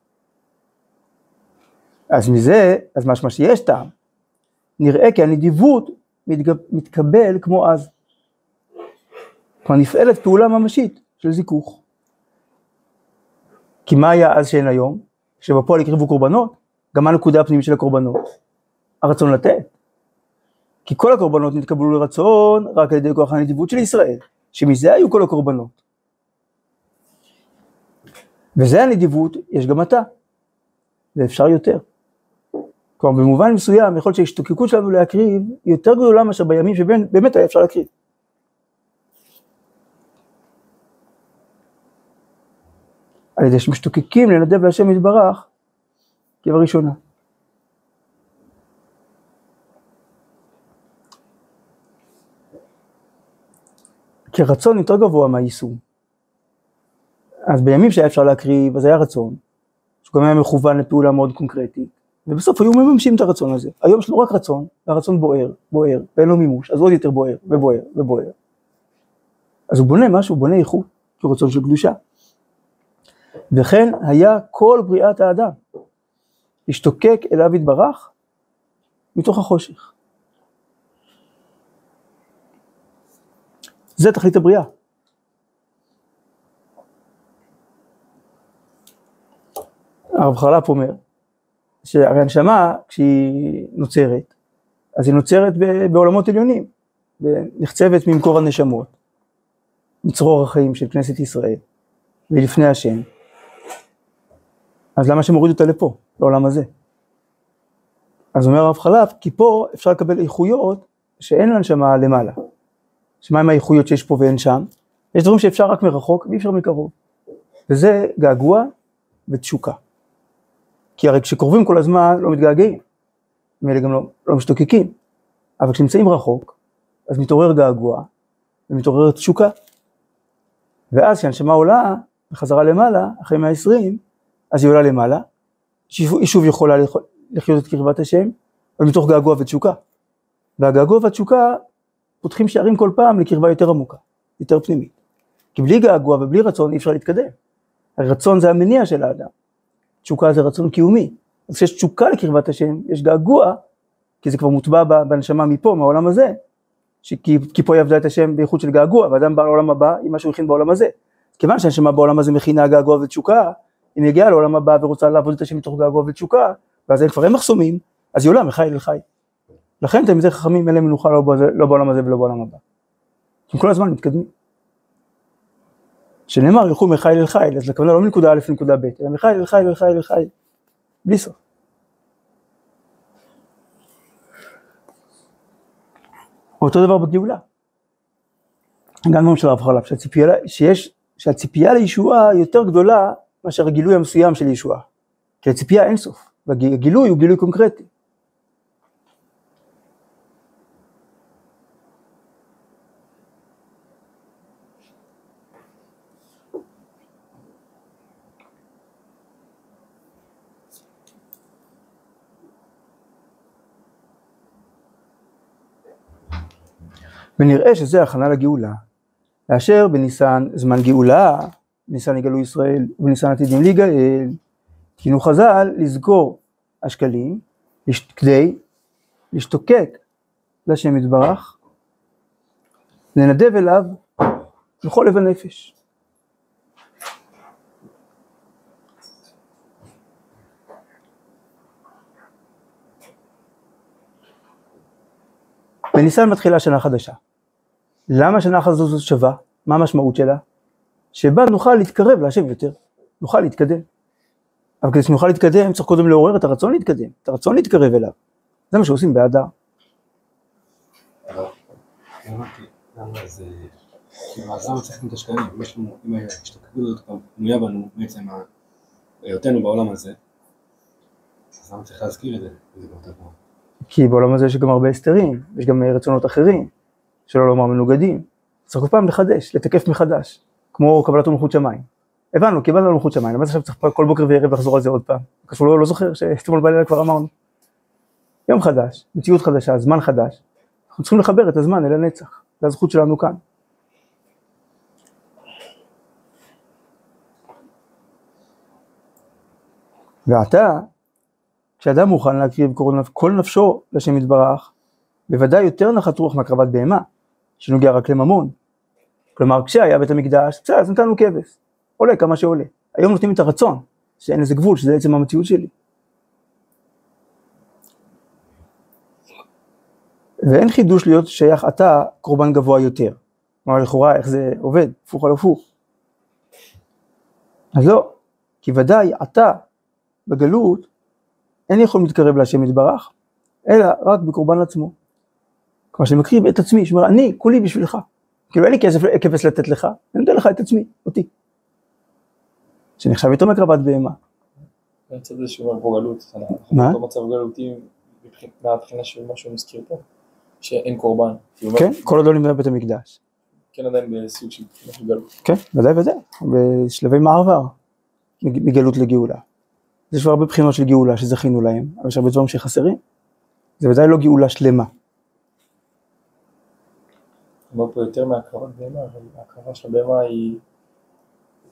אז מזה, אז משמע שיש טעם. נראה כי הנדיבות מתקבל כמו אז. כלומר נפעלת פעולה ממשית של זיכוך. כי מה היה אז שאין היום? שבפועל הקריבו קורבנות, גם מה הנקודה הפנימית של הקורבנות? הרצון לתת. כי כל הקורבנות נתקבלו לרצון רק על ידי כוח הנדיבות של ישראל, שמזה היו כל הקורבנות. וזה הנדיבות, יש גם אתה, ואפשר יותר. כלומר במובן מסוים יכול להיות שההשתוקקות שלנו להקריב היא יותר גדולה מאשר בימים שבאמת היה אפשר להקריב. על ידי שמשתוקקים לנדב להשם יתברך כבראשונה. כי רצון יותר גבוה מהיישום. אז בימים שהיה אפשר להקריב, אז היה רצון, שגם היה מכוון לפעולה מאוד קונקרטית. ובסוף היו מממשים את הרצון הזה. היום יש לנו רק רצון, והרצון בוער, בוער, ואין לו מימוש, אז עוד יותר בוער, ובוער, ובוער. אז הוא בונה משהו, בונה איכות, כרצון של קדושה. וכן היה כל בריאת האדם, להשתוקק אליו יתברך מתוך החושך. זה תכלית הבריאה. הרב חרל"פ אומר, שהרי הנשמה כשהיא נוצרת, אז היא נוצרת בעולמות עליונים, ונחצבת ממקור הנשמות, מצרור החיים של כנסת ישראל, ולפני השם. אז למה שמוריד אותה לפה, לעולם הזה? אז אומר הרב חלף, כי פה אפשר לקבל איכויות שאין לנשמה למעלה. שמה עם האיכויות שיש פה ואין שם? יש דברים שאפשר רק מרחוק ואי אפשר מקרוב. וזה געגוע ותשוקה. כי הרי כשקרובים כל הזמן לא מתגעגעים, ואלה גם לא, לא משתוקקים, אבל כשנמצאים רחוק, אז מתעורר געגוע ומתעוררת תשוקה. ואז כשהנשמה עולה בחזרה למעלה, אחרי 120, אז היא עולה למעלה, היא שוב יכולה לחיות את קרבת השם, אבל מתוך געגוע ותשוקה. והגעגוע והתשוקה פותחים שערים כל פעם לקרבה יותר עמוקה, יותר פנימית. כי בלי געגוע ובלי רצון אי אפשר להתקדם. הרצון זה המניע של האדם. תשוקה זה רצון קיומי. אז כשיש תשוקה לקרבת השם, יש געגוע, כי זה כבר מוטבע בנשמה מפה, מהעולם הזה, שכי, כי פה היא עבדה את השם בייחוד של געגוע, ואדם בא לעולם הבא עם מה שהוא הכין בעולם הזה. כיוון שהנשמה בעולם הזה מכינה געגוע ותשוקה, היא מגיעה לעולם הבא ורוצה לעבוד את השם מתוך געגוע ותשוקה, ואז אין כבר אין מחסומים, אז היא עולה מחי אל חי. לכן תלמידי חכמים אין להם מנוחה לא, לא בעולם הזה ולא בעולם הבא. הם כל הזמן מתקדמים. שנאמר ילכו מחיל אל חיל, אז הכוונה לא מנקודה א' לנקודה ב', אלא מחיל אל חיל אל חיל אל חיל, בלי סוף. אותו דבר בגאולה. גם בממשל הרב חלב, שהציפייה, שיש, שהציפייה לישועה יותר גדולה מאשר הגילוי המסוים של ישועה. כי הציפייה אין סוף, והגילוי הוא גילוי קונקרטי. ונראה שזה הכנה לגאולה. לאשר בניסן זמן גאולה, בניסן יגאלו ישראל, ובניסן עתידים להיגאל, תקינו חז"ל לזכור השקלים, כדי להשתוקק להשם יתברך, לנדב אליו בכל לב הנפש. בניסן מתחילה שנה חדשה. למה השנה הזאת שווה? מה המשמעות שלה? שבה נוכל להתקרב להשם יותר, נוכל להתקדם. אבל כדי שנוכל להתקדם צריך קודם לעורר את הרצון להתקדם, את הרצון להתקרב אליו. זה מה שעושים באדר. הבנתי, למה זה... כאילו, אז למה צריכים את השקלים? יש לנו, אם ההשתקפות הזאת כבר בנויה בנו, בעצם היותנו בעולם הזה, אז למה צריך להזכיר את זה? זה באותה תנועה. כי בעולם הזה יש גם הרבה הסתרים, יש גם רצונות אחרים, שלא לומר מנוגדים. צריך כל פעם לחדש, לתקף מחדש, כמו קבלת מלכות שמיים. הבנו, קיבלנו מלכות שמיים, למה עכשיו צריך כל בוקר וערב לחזור על זה עוד פעם? קשור, לא, לא זוכר שאתמול בלילה כבר אמרנו. יום חדש, מציאות חדשה, זמן חדש. אנחנו צריכים לחבר את הזמן אל הנצח, זה הזכות שלנו כאן. ועתה, כשאדם מוכן להקריב כל נפשו לשם יתברך, בוודאי יותר נחת רוח מהקרבת בהמה, שנוגע רק לממון. כלומר, כשהיה בית המקדש, בסדר, אז נתנו כבש, עולה כמה שעולה. היום נותנים את הרצון, שאין לזה גבול, שזה עצם המציאות שלי. ואין חידוש להיות שייך אתה קורבן גבוה יותר. כלומר, לכאורה, איך זה עובד, הפוך על הפוך. אז לא, כי ודאי אתה בגלות אין יכולים להתקרב להשם יתברך, אלא רק בקורבן עצמו. כלומר שאני מקריב את עצמי, שאומר אני כולי בשבילך, כאילו אין לי כסף, כבש לתת לך, אני נותן לך את עצמי, אותי. שנחשב יותר מקרבת בהמה. מהצד הזה שהוא אומר פה גלות, מה? במצב גלותי מהבחינה של מה שהוא מזכיר פה, שאין קורבן. כן, כל עוד לא נבנה בית המקדש. כן עדיין בסוג של גלות. כן, ודאי ודאי, בשלבי מעבר מגלות לגאולה. יש כבר הרבה בחינות של גאולה שזכינו להם, אבל יש הרבה דברים שחסרים. זה ודאי לא גאולה שלמה. אומר פה יותר מהקרבת בהמה, אבל ההקרבה של הבהמה היא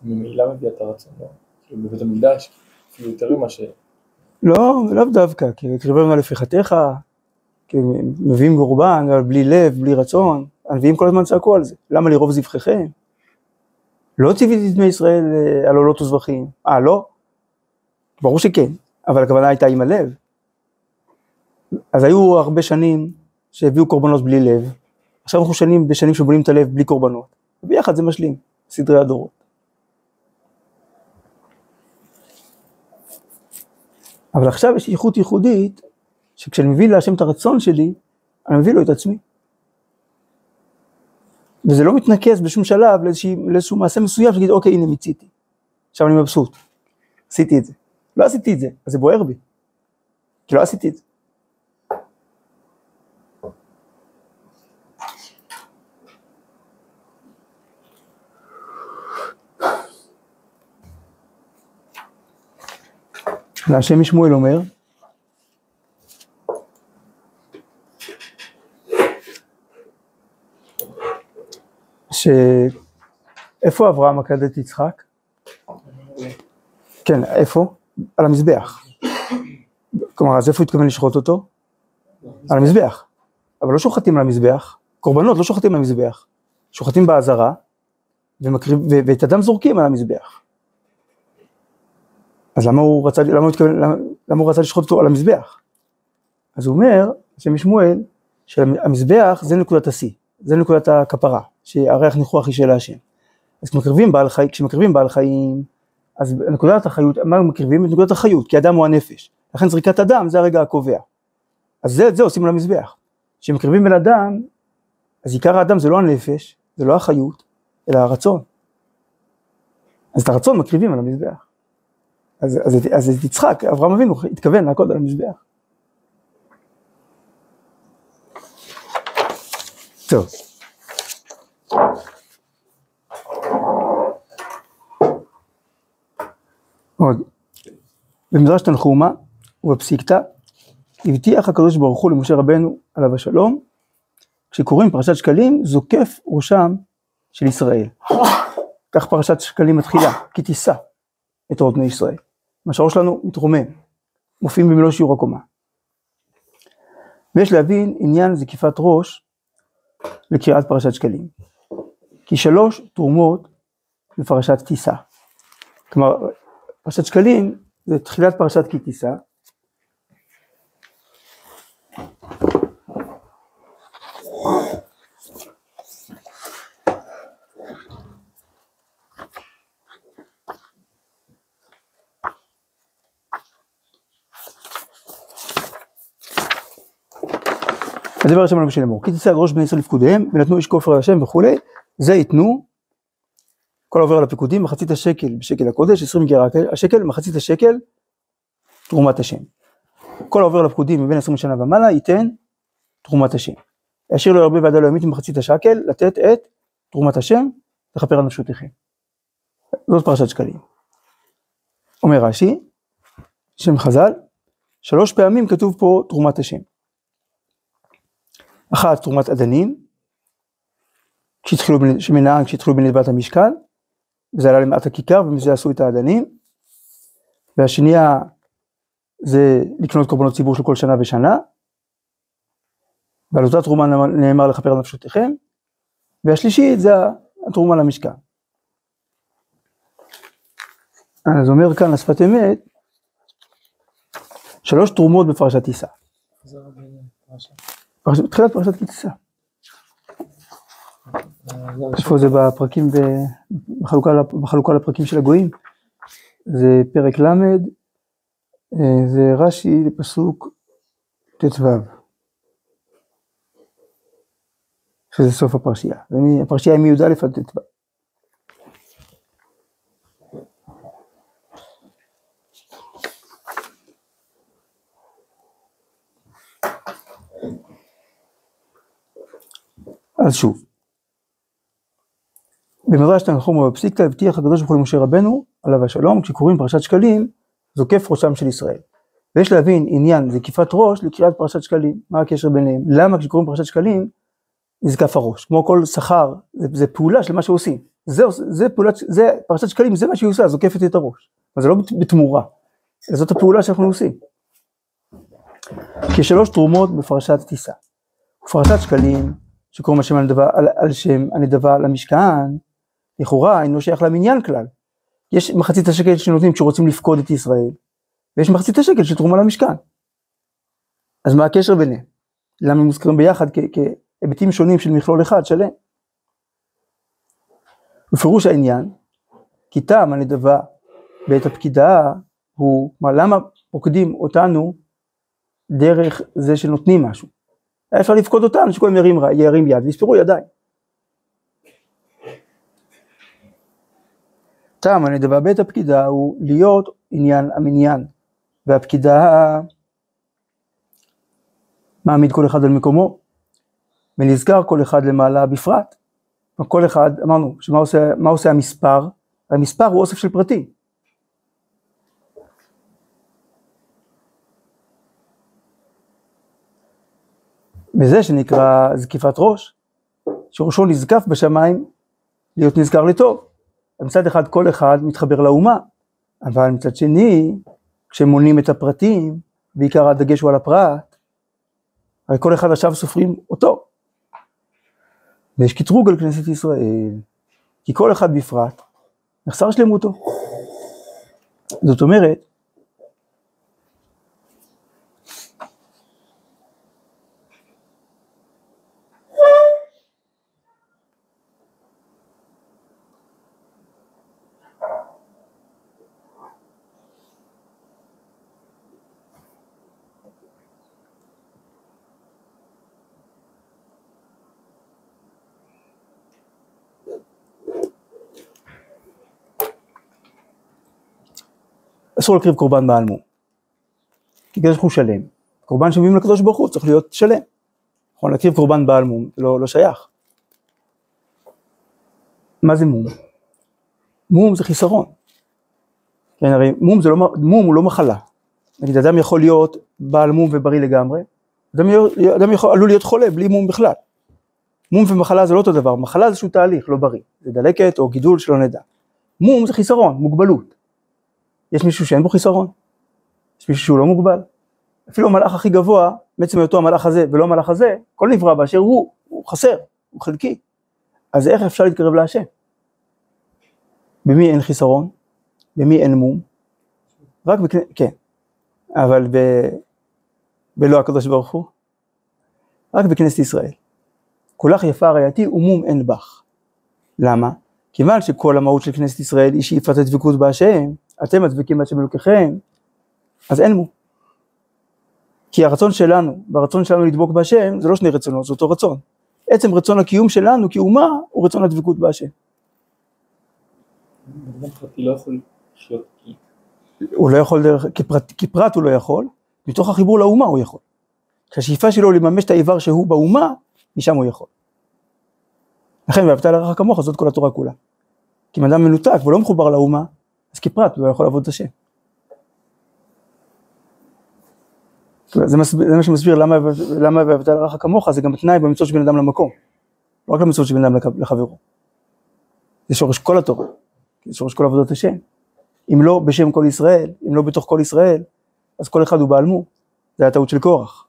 ממילא מביאה את הרצון, לא? כאילו בבית המקדש, אפילו יותר ממה ש... לא, לאו דווקא, כי הקריבנו על הפיכתך, כי מביאים קורבן, אבל בלי לב, בלי רצון, הנביאים כל הזמן צעקו על זה, למה לרוב זבחיכם? לא ציוויתי את בני ישראל אה, על עולות וזבחים, אה לא? ברור שכן, אבל הכוונה הייתה עם הלב. אז היו הרבה שנים שהביאו קורבנות בלי לב, עכשיו אנחנו שנים בשנים שבונים את הלב בלי קורבנות, וביחד זה משלים, סדרי הדורות. אבל עכשיו יש איכות ייחודית, שכשאני מביא להשם את הרצון שלי, אני מביא לו את עצמי. וזה לא מתנקז בשום שלב לאיזשה, לאיזשהו מעשה מסוים שתגיד אוקיי הנה מיציתי, עכשיו אני מבסוט, עשיתי את זה. לא עשיתי את זה, אז זה בוער בי, כי לא עשיתי את זה. והשם משמואל אומר, שאיפה אברהם עקד את יצחק? כן, איפה? על המזבח. כלומר, אז איפה הוא התכוון לשחוט אותו? על המזבח. אבל לא שוחטים על המזבח, קורבנות לא שוחטים על המזבח, שוחטים באזהרה, ואת הדם זורקים על המזבח. אז למה הוא רצה, למה הוא, התכוון, למה, למה הוא רצה לשחוט אותו על המזבח? אז הוא אומר, השם משמואל, שהמזבח זה נקודת השיא, זה נקודת הכפרה, שהריח ניחוח היא של השם. אז כשמקריבים בעל חיים, כשמקריבים בעל חיים, אז נקודת החיות, מה מקריבים? את נקודת החיות, כי אדם הוא הנפש. לכן זריקת הדם זה הרגע הקובע. אז זה, זה עושים על המזבח. כשמקריבים בן אדם, אז עיקר האדם זה לא הנפש, זה לא החיות, אלא הרצון. אז את הרצון מקריבים על המזבח. אז, אז, אז את יצחק, אברהם אבינו התכוון לעקוד על המזבח. טוב. עוד. במדרש תנחומה ובפסיקתא הבטיח הקדוש ברוך הוא למשה רבנו עליו השלום, כשקוראים פרשת שקלים זוקף ראשם של ישראל. כך פרשת שקלים מתחילה, כי תישא את אורות בני ישראל. שהראש שלנו מתרומם, מופיעים במלוא שיעור הקומה. ויש להבין עניין זקיפת ראש לקריאת פרשת שקלים. כי שלוש תרומות בפרשת תישא. כלומר, פרשת שקלים זה תחילת פרשת כי תישא. אז דבר ראשון למשה לאמור, כי על ראש בני ישראל לפקודיהם, ונתנו איש כופר על השם וכולי, זה ייתנו, כל העובר על הפיקודים, מחצית השקל בשקל הקודש, 20 גרה השקל, מחצית השקל, תרומת השם. כל העובר על הפקודים מבין 20 שנה ומעלה, ייתן תרומת השם. ישאיר לו הרבה ועדה לא ימית ממחצית השקל, לתת את תרומת השם, לכפר על נפשותיכם. זאת פרשת שקלים. אומר רש"י, שם חז"ל, שלוש פעמים כתוב פה תרומת השם. אחת תרומת אדנים, כשהתחילו, שמנהג כשהתחילו בנדבת המשכן, וזה עלה למעט הכיכר ומזה עשו את האדנים, והשנייה זה לקנות קורבנות ציבור של כל שנה ושנה, ועל אותה תרומה נאמר לכפר על נפשותיכם, והשלישית זה התרומה למשכן. אז אומר כאן לשפת אמת, שלוש תרומות בפרשת תישא. תחילת פרשת כי תישא. איפה זה בפרקים, בחלוקה, בחלוקה לפרקים של הגויים? זה פרק ל', אה, זה רש"י לפסוק ט"ו. שזה סוף הפרשייה. הפרשייה היא מי"א עד ט"ו. אז שוב, במדרש תנחום ובפסיקתא הבטיח הקדוש ברוך הוא למשה רבנו עליו השלום כשקוראים פרשת שקלים זוקף ראשם של ישראל. ויש להבין עניין זקיפת ראש לקריאת פרשת שקלים, מה הקשר ביניהם? למה כשקוראים פרשת שקלים נזקף הראש? כמו כל שכר, זה, זה פעולה של מה שעושים. זה, זה פעולת, זה פרשת שקלים, זה מה שהיא עושה, זוקפת את הראש. אבל זה לא בת- בתמורה, זאת הפעולה שאנחנו עושים. כשלוש תרומות בפרשת תישא. ופרשת שקלים שקוראים על שם הנדבה, על, על שם הנדבה למשכן, לכאורה אינו שייך למניין כלל. יש מחצית השקל שנותנים כשרוצים לפקוד את ישראל, ויש מחצית השקל של תרומה למשכן. אז מה הקשר ביניהם? למה הם מוזכרים ביחד כהיבטים שונים של מכלול אחד שלם? בפירוש העניין, כי טעם הנדבה בעת הפקידה הוא, מה, למה פוקדים אותנו דרך זה שנותנים משהו? היה אפשר לפקוד אותנו שכולם ירים, ירים יד ויספרו ידיים. טעם הנדבה בית הפקידה הוא להיות עניין המניין, והפקידה מעמיד כל אחד על מקומו, ונזכר כל אחד למעלה בפרט. כל אחד, אמרנו, שמה עושה, עושה המספר? המספר הוא אוסף של פרטים. וזה שנקרא זקיפת ראש, שראשו נזקף בשמיים להיות נזכר לטוב. מצד אחד כל אחד מתחבר לאומה, אבל מצד שני, כשמונים את הפרטים, בעיקר הדגש הוא על הפרט, הרי כל אחד עכשיו סופרים אותו. ויש קטרוג על כנסת ישראל, כי כל אחד בפרט נחסר שלמותו. זאת אומרת, אסור להקריב קורבן בעל מום. כי הקדוש ברוך שלם. קורבן שמביאים לקדוש ברוך הוא צריך להיות שלם. נכון, להקריב קורבן בעל מום לא, לא שייך. מה זה מום? מום זה חיסרון. כן, הרי מום, לא, מום הוא לא מחלה. נגיד, אדם יכול להיות בעל מום ובריא לגמרי, אדם, אדם יכול, עלול להיות חולה בלי מום בכלל. מום ומחלה זה לא אותו דבר, מחלה זה איזשהו תהליך, לא בריא. זה דלקת או גידול שלא נדע. מום זה חיסרון, מוגבלות. יש מישהו שאין בו חיסרון? יש מישהו שהוא לא מוגבל? אפילו המלאך הכי גבוה, בעצם היותו המלאך הזה ולא המלאך הזה, כל נברא באשר הוא, הוא חסר, הוא חלקי. אז איך אפשר להתקרב להשם? במי אין חיסרון? במי אין מום? רק בכנסת, כן, אבל ב... בלא הקדוש ברוך הוא, רק בכנסת ישראל. כולך יפה רעייתי ומום אין בך. למה? כיוון שכל המהות של כנסת ישראל היא שאיפת הדבקות בהשם, אתם הדבקים בהשם אלוקיכם, אז אין מום. כי הרצון שלנו, והרצון שלנו לדבוק בהשם, זה לא שני רצונות, זה אותו רצון. עצם רצון הקיום שלנו כאומה, הוא רצון הדבקות בהשם. לא. הוא לא יכול דרך, כפרט, כפרט הוא לא יכול, מתוך החיבור לאומה הוא יכול. כשהשאיפה שלו לממש את האיבר שהוא באומה, משם הוא יכול. לכן ואהבת לרעך כמוך זאת כל התורה כולה. כי אם אדם מנותק ולא מחובר לאומה, אז כפרט הוא לא יכול לעבוד את השם. זה, מסביר, זה מה שמסביר למה, למה ואהבת לרעך כמוך, זה גם תנאי במצוות של בן אדם למקום. לא רק למצוות של בן אדם לחברו. זה שורש כל התורה, זה שורש כל עבודות השם. אם לא בשם כל ישראל, אם לא בתוך כל ישראל, אז כל אחד הוא בעל מו. זה הטעות של קורח.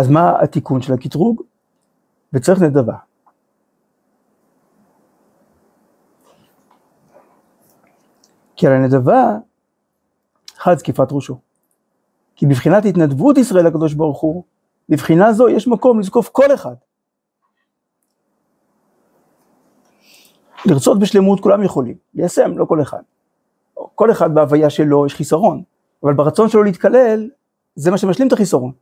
אז מה התיקון של הקטרוג? וצריך נדבה. כי על הנדבה חד זקיפת ראשו. כי בבחינת התנדבות ישראל לקדוש ברוך הוא, בבחינה זו יש מקום לזקוף כל אחד. לרצות בשלמות כולם יכולים, ליישם לא כל אחד. כל אחד בהוויה שלו יש חיסרון, אבל ברצון שלו להתקלל, זה מה שמשלים את החיסרון.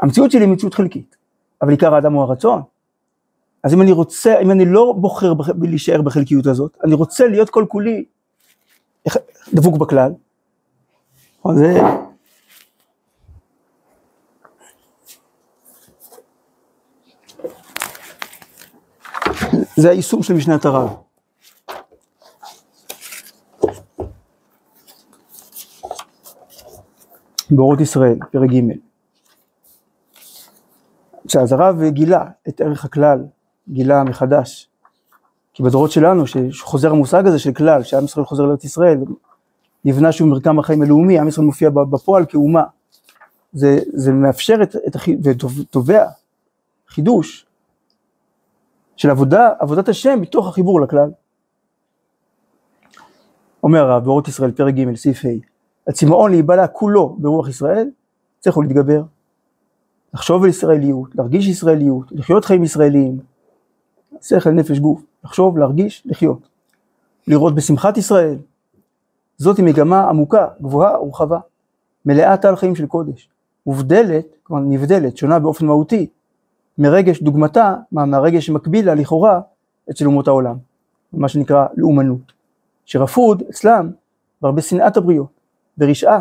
המציאות שלי היא מציאות חלקית, אבל עיקר האדם הוא הרצון. אז אם אני רוצה, אם אני לא בוחר להישאר בחלקיות הזאת, אני רוצה להיות כל כולי דבוק בכלל. זה... זה היישום של משנת הרב. באורות ישראל, פרק ג' שאז הרב גילה את ערך הכלל, גילה מחדש. כי בדורות שלנו, שחוזר המושג הזה של כלל, שעם ישראל חוזר לארץ ישראל, נבנה שוב מרקם החיים הלאומי, עם ישראל מופיע בפועל כאומה. זה, זה מאפשר את, את ותובע חידוש של עבודה, עבודת השם מתוך החיבור לכלל. אומר הרב באורות ישראל, פרק ג', סעיף ה', הצמאון להיבלע כולו ברוח ישראל, צריך הוא להתגבר. לחשוב על ישראליות, להרגיש ישראליות, לחיות חיים ישראליים, שכל, נפש, גוף, לחשוב, להרגיש, לחיות. לראות בשמחת ישראל. זאת מגמה עמוקה, גבוהה ורחבה, מלאה טל חיים של קודש, מובדלת, כלומר נבדלת, שונה באופן מהותי, מרגש דוגמתה, מה, מהרגש שמקביל לה לכאורה אצל אומות העולם, מה שנקרא לאומנות, שרפוד אצלם בהרבה שנאת הבריות, ברשעה,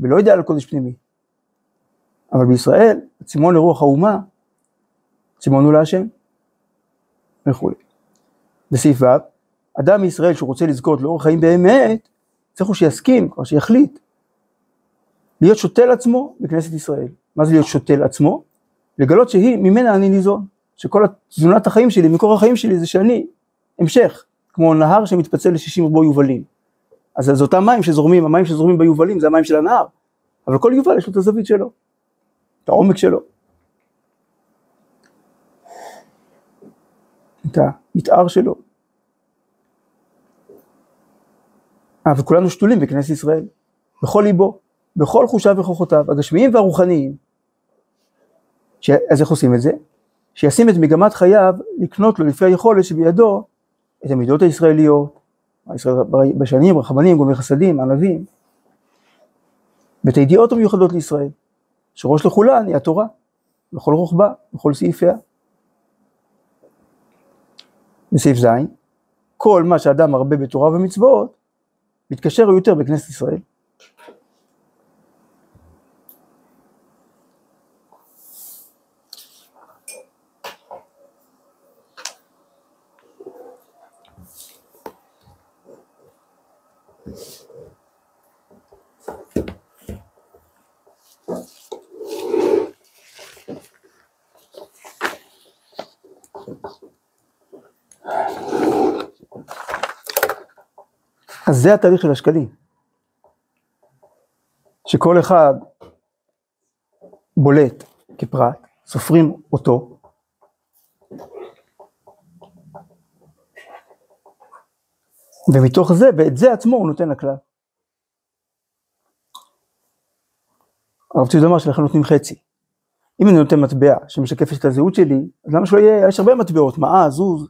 ולא יודע על קודש פנימי. אבל בישראל, הצימון לרוח האומה, צימון הוא להשם, וכולי. בסעיף ו', אדם מישראל שהוא רוצה לזכות לאורח חיים באמת, צריך הוא שיסכים, כלומר שיחליט, להיות שותל עצמו בכנסת ישראל. מה זה להיות שותל עצמו? לגלות שהיא, ממנה אני ניזון. שכל תזונת החיים שלי, מקור החיים שלי זה שאני, המשך, כמו נהר שמתפצל ל-60 רבו יובלים. אז זה אותם מים שזורמים, המים שזורמים ביובלים זה המים של הנהר. אבל כל יובל יש לו את הזווית שלו, את העומק שלו. את המתאר שלו. אה, וכולנו שתולים בכנסת ישראל, בכל ליבו, בכל חושיו וכוחותיו, הגשמיים והרוחניים. ש... אז איך עושים את זה? שישים את מגמת חייו לקנות לו לפי היכולת שבידו את המידות הישראליות, הישראל... בשנים, רחמנים, גומי חסדים, ענבים, ואת הידיעות המיוחדות לישראל, שראש לכולן היא התורה, בכל רוחבה, בכל סעיפיה. בסעיף ז', כל מה שאדם מרבה בתורה ומצוות, מתקשר יותר בכנסת ישראל. זה התהליך של השקלים. שכל אחד בולט כפרט, סופרים אותו, ומתוך זה, ואת זה עצמו הוא נותן לכלל. הרב ציוד אמר שלכן נותנים חצי. אם אני נותן מטבע שמשקפת את הזהות שלי, אז למה שלא יהיה, יש הרבה מטבעות, מעה, זוז,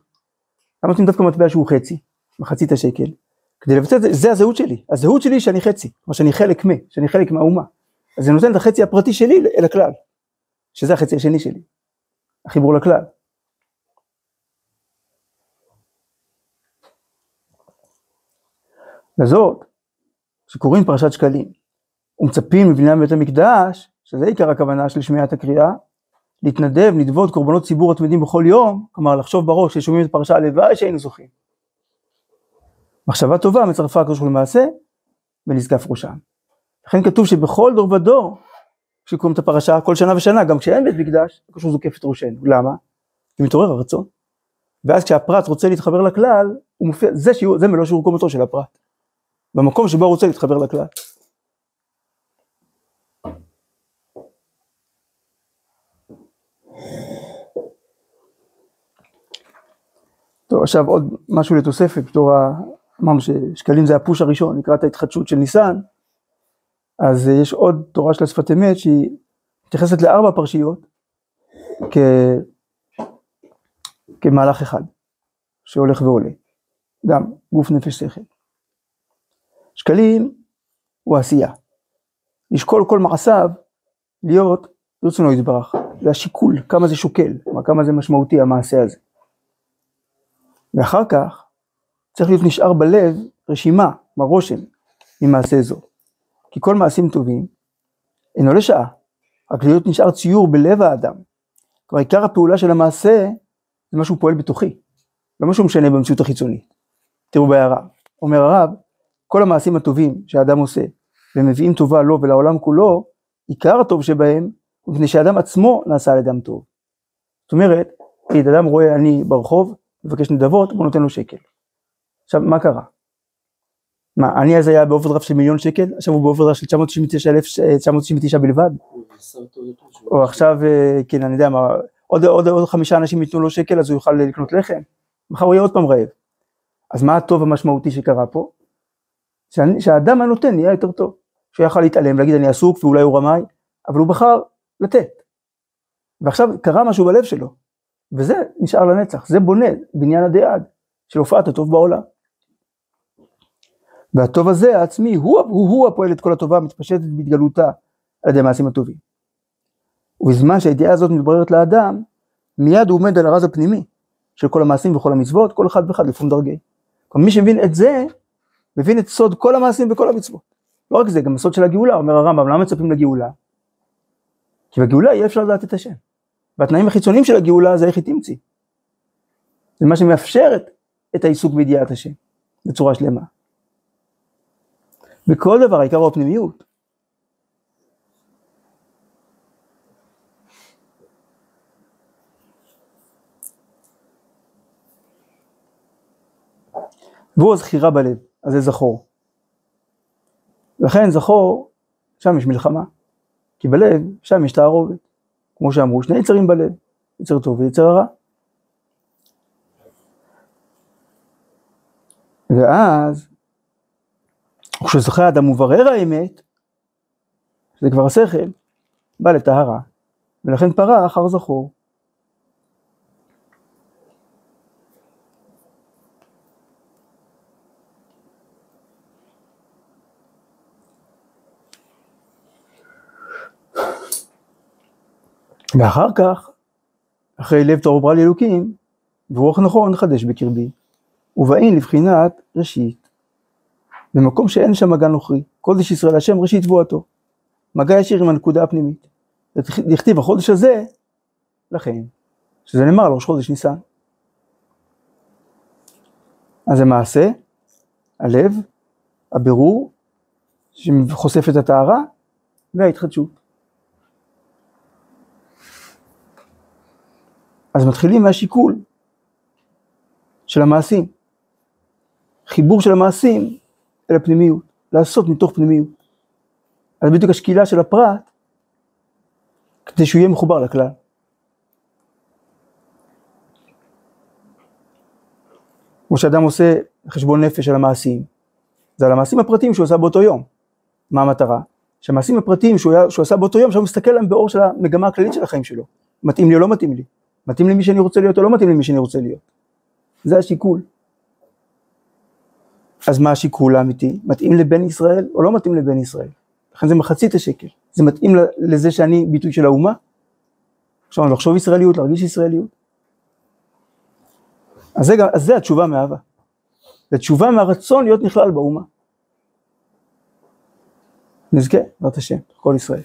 למה נותנים דווקא מטבע שהוא חצי, מחצית השקל? כדי לבצע את זה, זה הזהות שלי, הזהות שלי שאני חצי, כלומר שאני חלק מ, שאני חלק מהאומה, אז זה נותן את החצי הפרטי שלי אל הכלל, שזה החצי השני שלי, החיבור לכלל. לזאת, שקוראים פרשת שקלים, ומצפים מבניין בית המקדש, שזה עיקר הכוונה של שמיעת הקריאה, להתנדב, לדבות קורבנות ציבור התמידים בכל יום, כלומר לחשוב בראש ששומעים את פרשה הלוואי שהיינו זוכים. מחשבה טובה מצרפה הקדוש ברוך הוא למעשה ונזקף ראשם. לכן כתוב שבכל דור ודור, כשקוראים את הפרשה כל שנה ושנה, גם כשאין בית מקדש, הקדוש ברוך הוא זוקף את ראשנו. למה? כי מתעורר הרצון. ואז כשהפרט רוצה להתחבר לכלל, הוא מופיע, זה, שיעור, זה מלוא שיעור קומתו של הפרט. במקום שבו הוא רוצה להתחבר לכלל. טוב, עכשיו עוד משהו לתוספת, בתור. אמרנו ששקלים זה הפוש הראשון לקראת ההתחדשות של ניסן, אז יש עוד תורה של השפת אמת שהיא מתייחסת לארבע פרשיות כ... כמהלך אחד שהולך ועולה, גם גוף נפש שכל. שקלים הוא עשייה, לשקול כל מעשיו להיות ברצונו יתברך, זה השיקול, כמה זה שוקל, כמה זה משמעותי המעשה הזה. ואחר כך צריך להיות נשאר בלב רשימה, מרושם, ממעשה זו. כי כל מעשים טובים אינו לשעה, רק להיות נשאר ציור בלב האדם. כלומר עיקר הפעולה של המעשה זה מה שהוא פועל בתוכי, לא משהו משנה במציאות החיצונית. תראו בהערה, אומר הרב, כל המעשים הטובים שהאדם עושה ומביאים טובה לו ולעולם כולו, עיקר הטוב שבהם הוא מפני שהאדם עצמו נעשה על ידם טוב. זאת אומרת, אדם רואה עני ברחוב, מבקש נדבות, הוא נותן לו שקל. עכשיו, מה קרה? מה, העני הזה היה באוברדרפט של מיליון שקל, עכשיו הוא באוברדרפט של 999 בלבד? או עכשיו, אה, כן, אני יודע מה, עוד, עוד, עוד חמישה אנשים ייתנו לו שקל אז הוא יוכל לקנות לחם? מחר הוא יהיה עוד פעם רעב. אז מה הטוב המשמעותי שקרה פה? שהאדם הנותן נהיה יותר טוב. שהוא יכל להתעלם ולהגיד אני עסוק ואולי הוא רמאי, אבל הוא בחר לתת. ועכשיו קרה משהו בלב שלו, וזה נשאר לנצח, זה בונה בניין הדעד של הופעת הטוב בעולם. והטוב הזה העצמי הוא, הוא, הוא הפועל את כל הטובה המתפשטת בהתגלותה על ידי המעשים הטובים. ובזמן שהידיעה הזאת מתבררת לאדם, מיד הוא עומד על הרז הפנימי של כל המעשים וכל המצוות, כל אחד ואחד לפון דרגי. כלומר מי שמבין את זה, מבין את סוד כל המעשים וכל המצוות. לא רק זה, גם הסוד של הגאולה, אומר הרמב"ם, למה מצפים לגאולה? כי בגאולה יהיה אפשר לדעת את השם. והתנאים החיצוניים של הגאולה זה איך היא תמציא. זה מה שמאפשר את, את העיסוק בידיעת השם בצורה שלמה. בכל דבר העיקר הוא הפנימיות. והוא הזכירה בלב, אז זה זכור. לכן זכור שם יש מלחמה. כי בלב, שם יש תערובת. כמו שאמרו, שני יצרים בלב, יצר טוב ויצר רע. ואז, כשזוכה האדם מברר האמת, זה כבר השכל, בא לטהרה, ולכן פרה אחר זכור. ואחר כך, אחרי לב טהור ברא לי אלוקים, ורוח נכון חדש בקרבי, ובאין לבחינת ראשית. במקום שאין שם מגע נוכרי, קודש ישראל השם ראשית תבואתו. מגע ישיר עם הנקודה הפנימית. דכתיב החודש הזה, לכן, שזה נאמר לראש חודש ניסן. אז זה מעשה, הלב, הבירור, שחושף את הטהרה, וההתחדשות. אז מתחילים מהשיקול של המעשים. חיבור של המעשים אל הפנימיות, לעשות מתוך פנימיות. אז בדיוק השקילה של הפרט, כדי שהוא יהיה מחובר לכלל. כמו שאדם עושה חשבון נפש על המעשים, זה על המעשים הפרטיים שהוא עשה באותו יום. מה המטרה? שהמעשים הפרטיים שהוא, שהוא עשה באותו יום, שהוא מסתכל עליהם באור של המגמה הכללית של החיים שלו. מתאים לי או לא מתאים לי. מתאים למי שאני רוצה להיות או לא מתאים למי שאני רוצה להיות. זה השיקול. אז מה השיקול האמיתי? מתאים לבן ישראל או לא מתאים לבן ישראל? לכן זה מחצית השקל. זה מתאים לזה שאני ביטוי של האומה? עכשיו לחשוב ישראליות, להרגיש ישראליות. אז זה, אז זה התשובה מאהבה. זה תשובה מהרצון להיות נכלל באומה. נזכה, בעזרת השם, כל ישראל.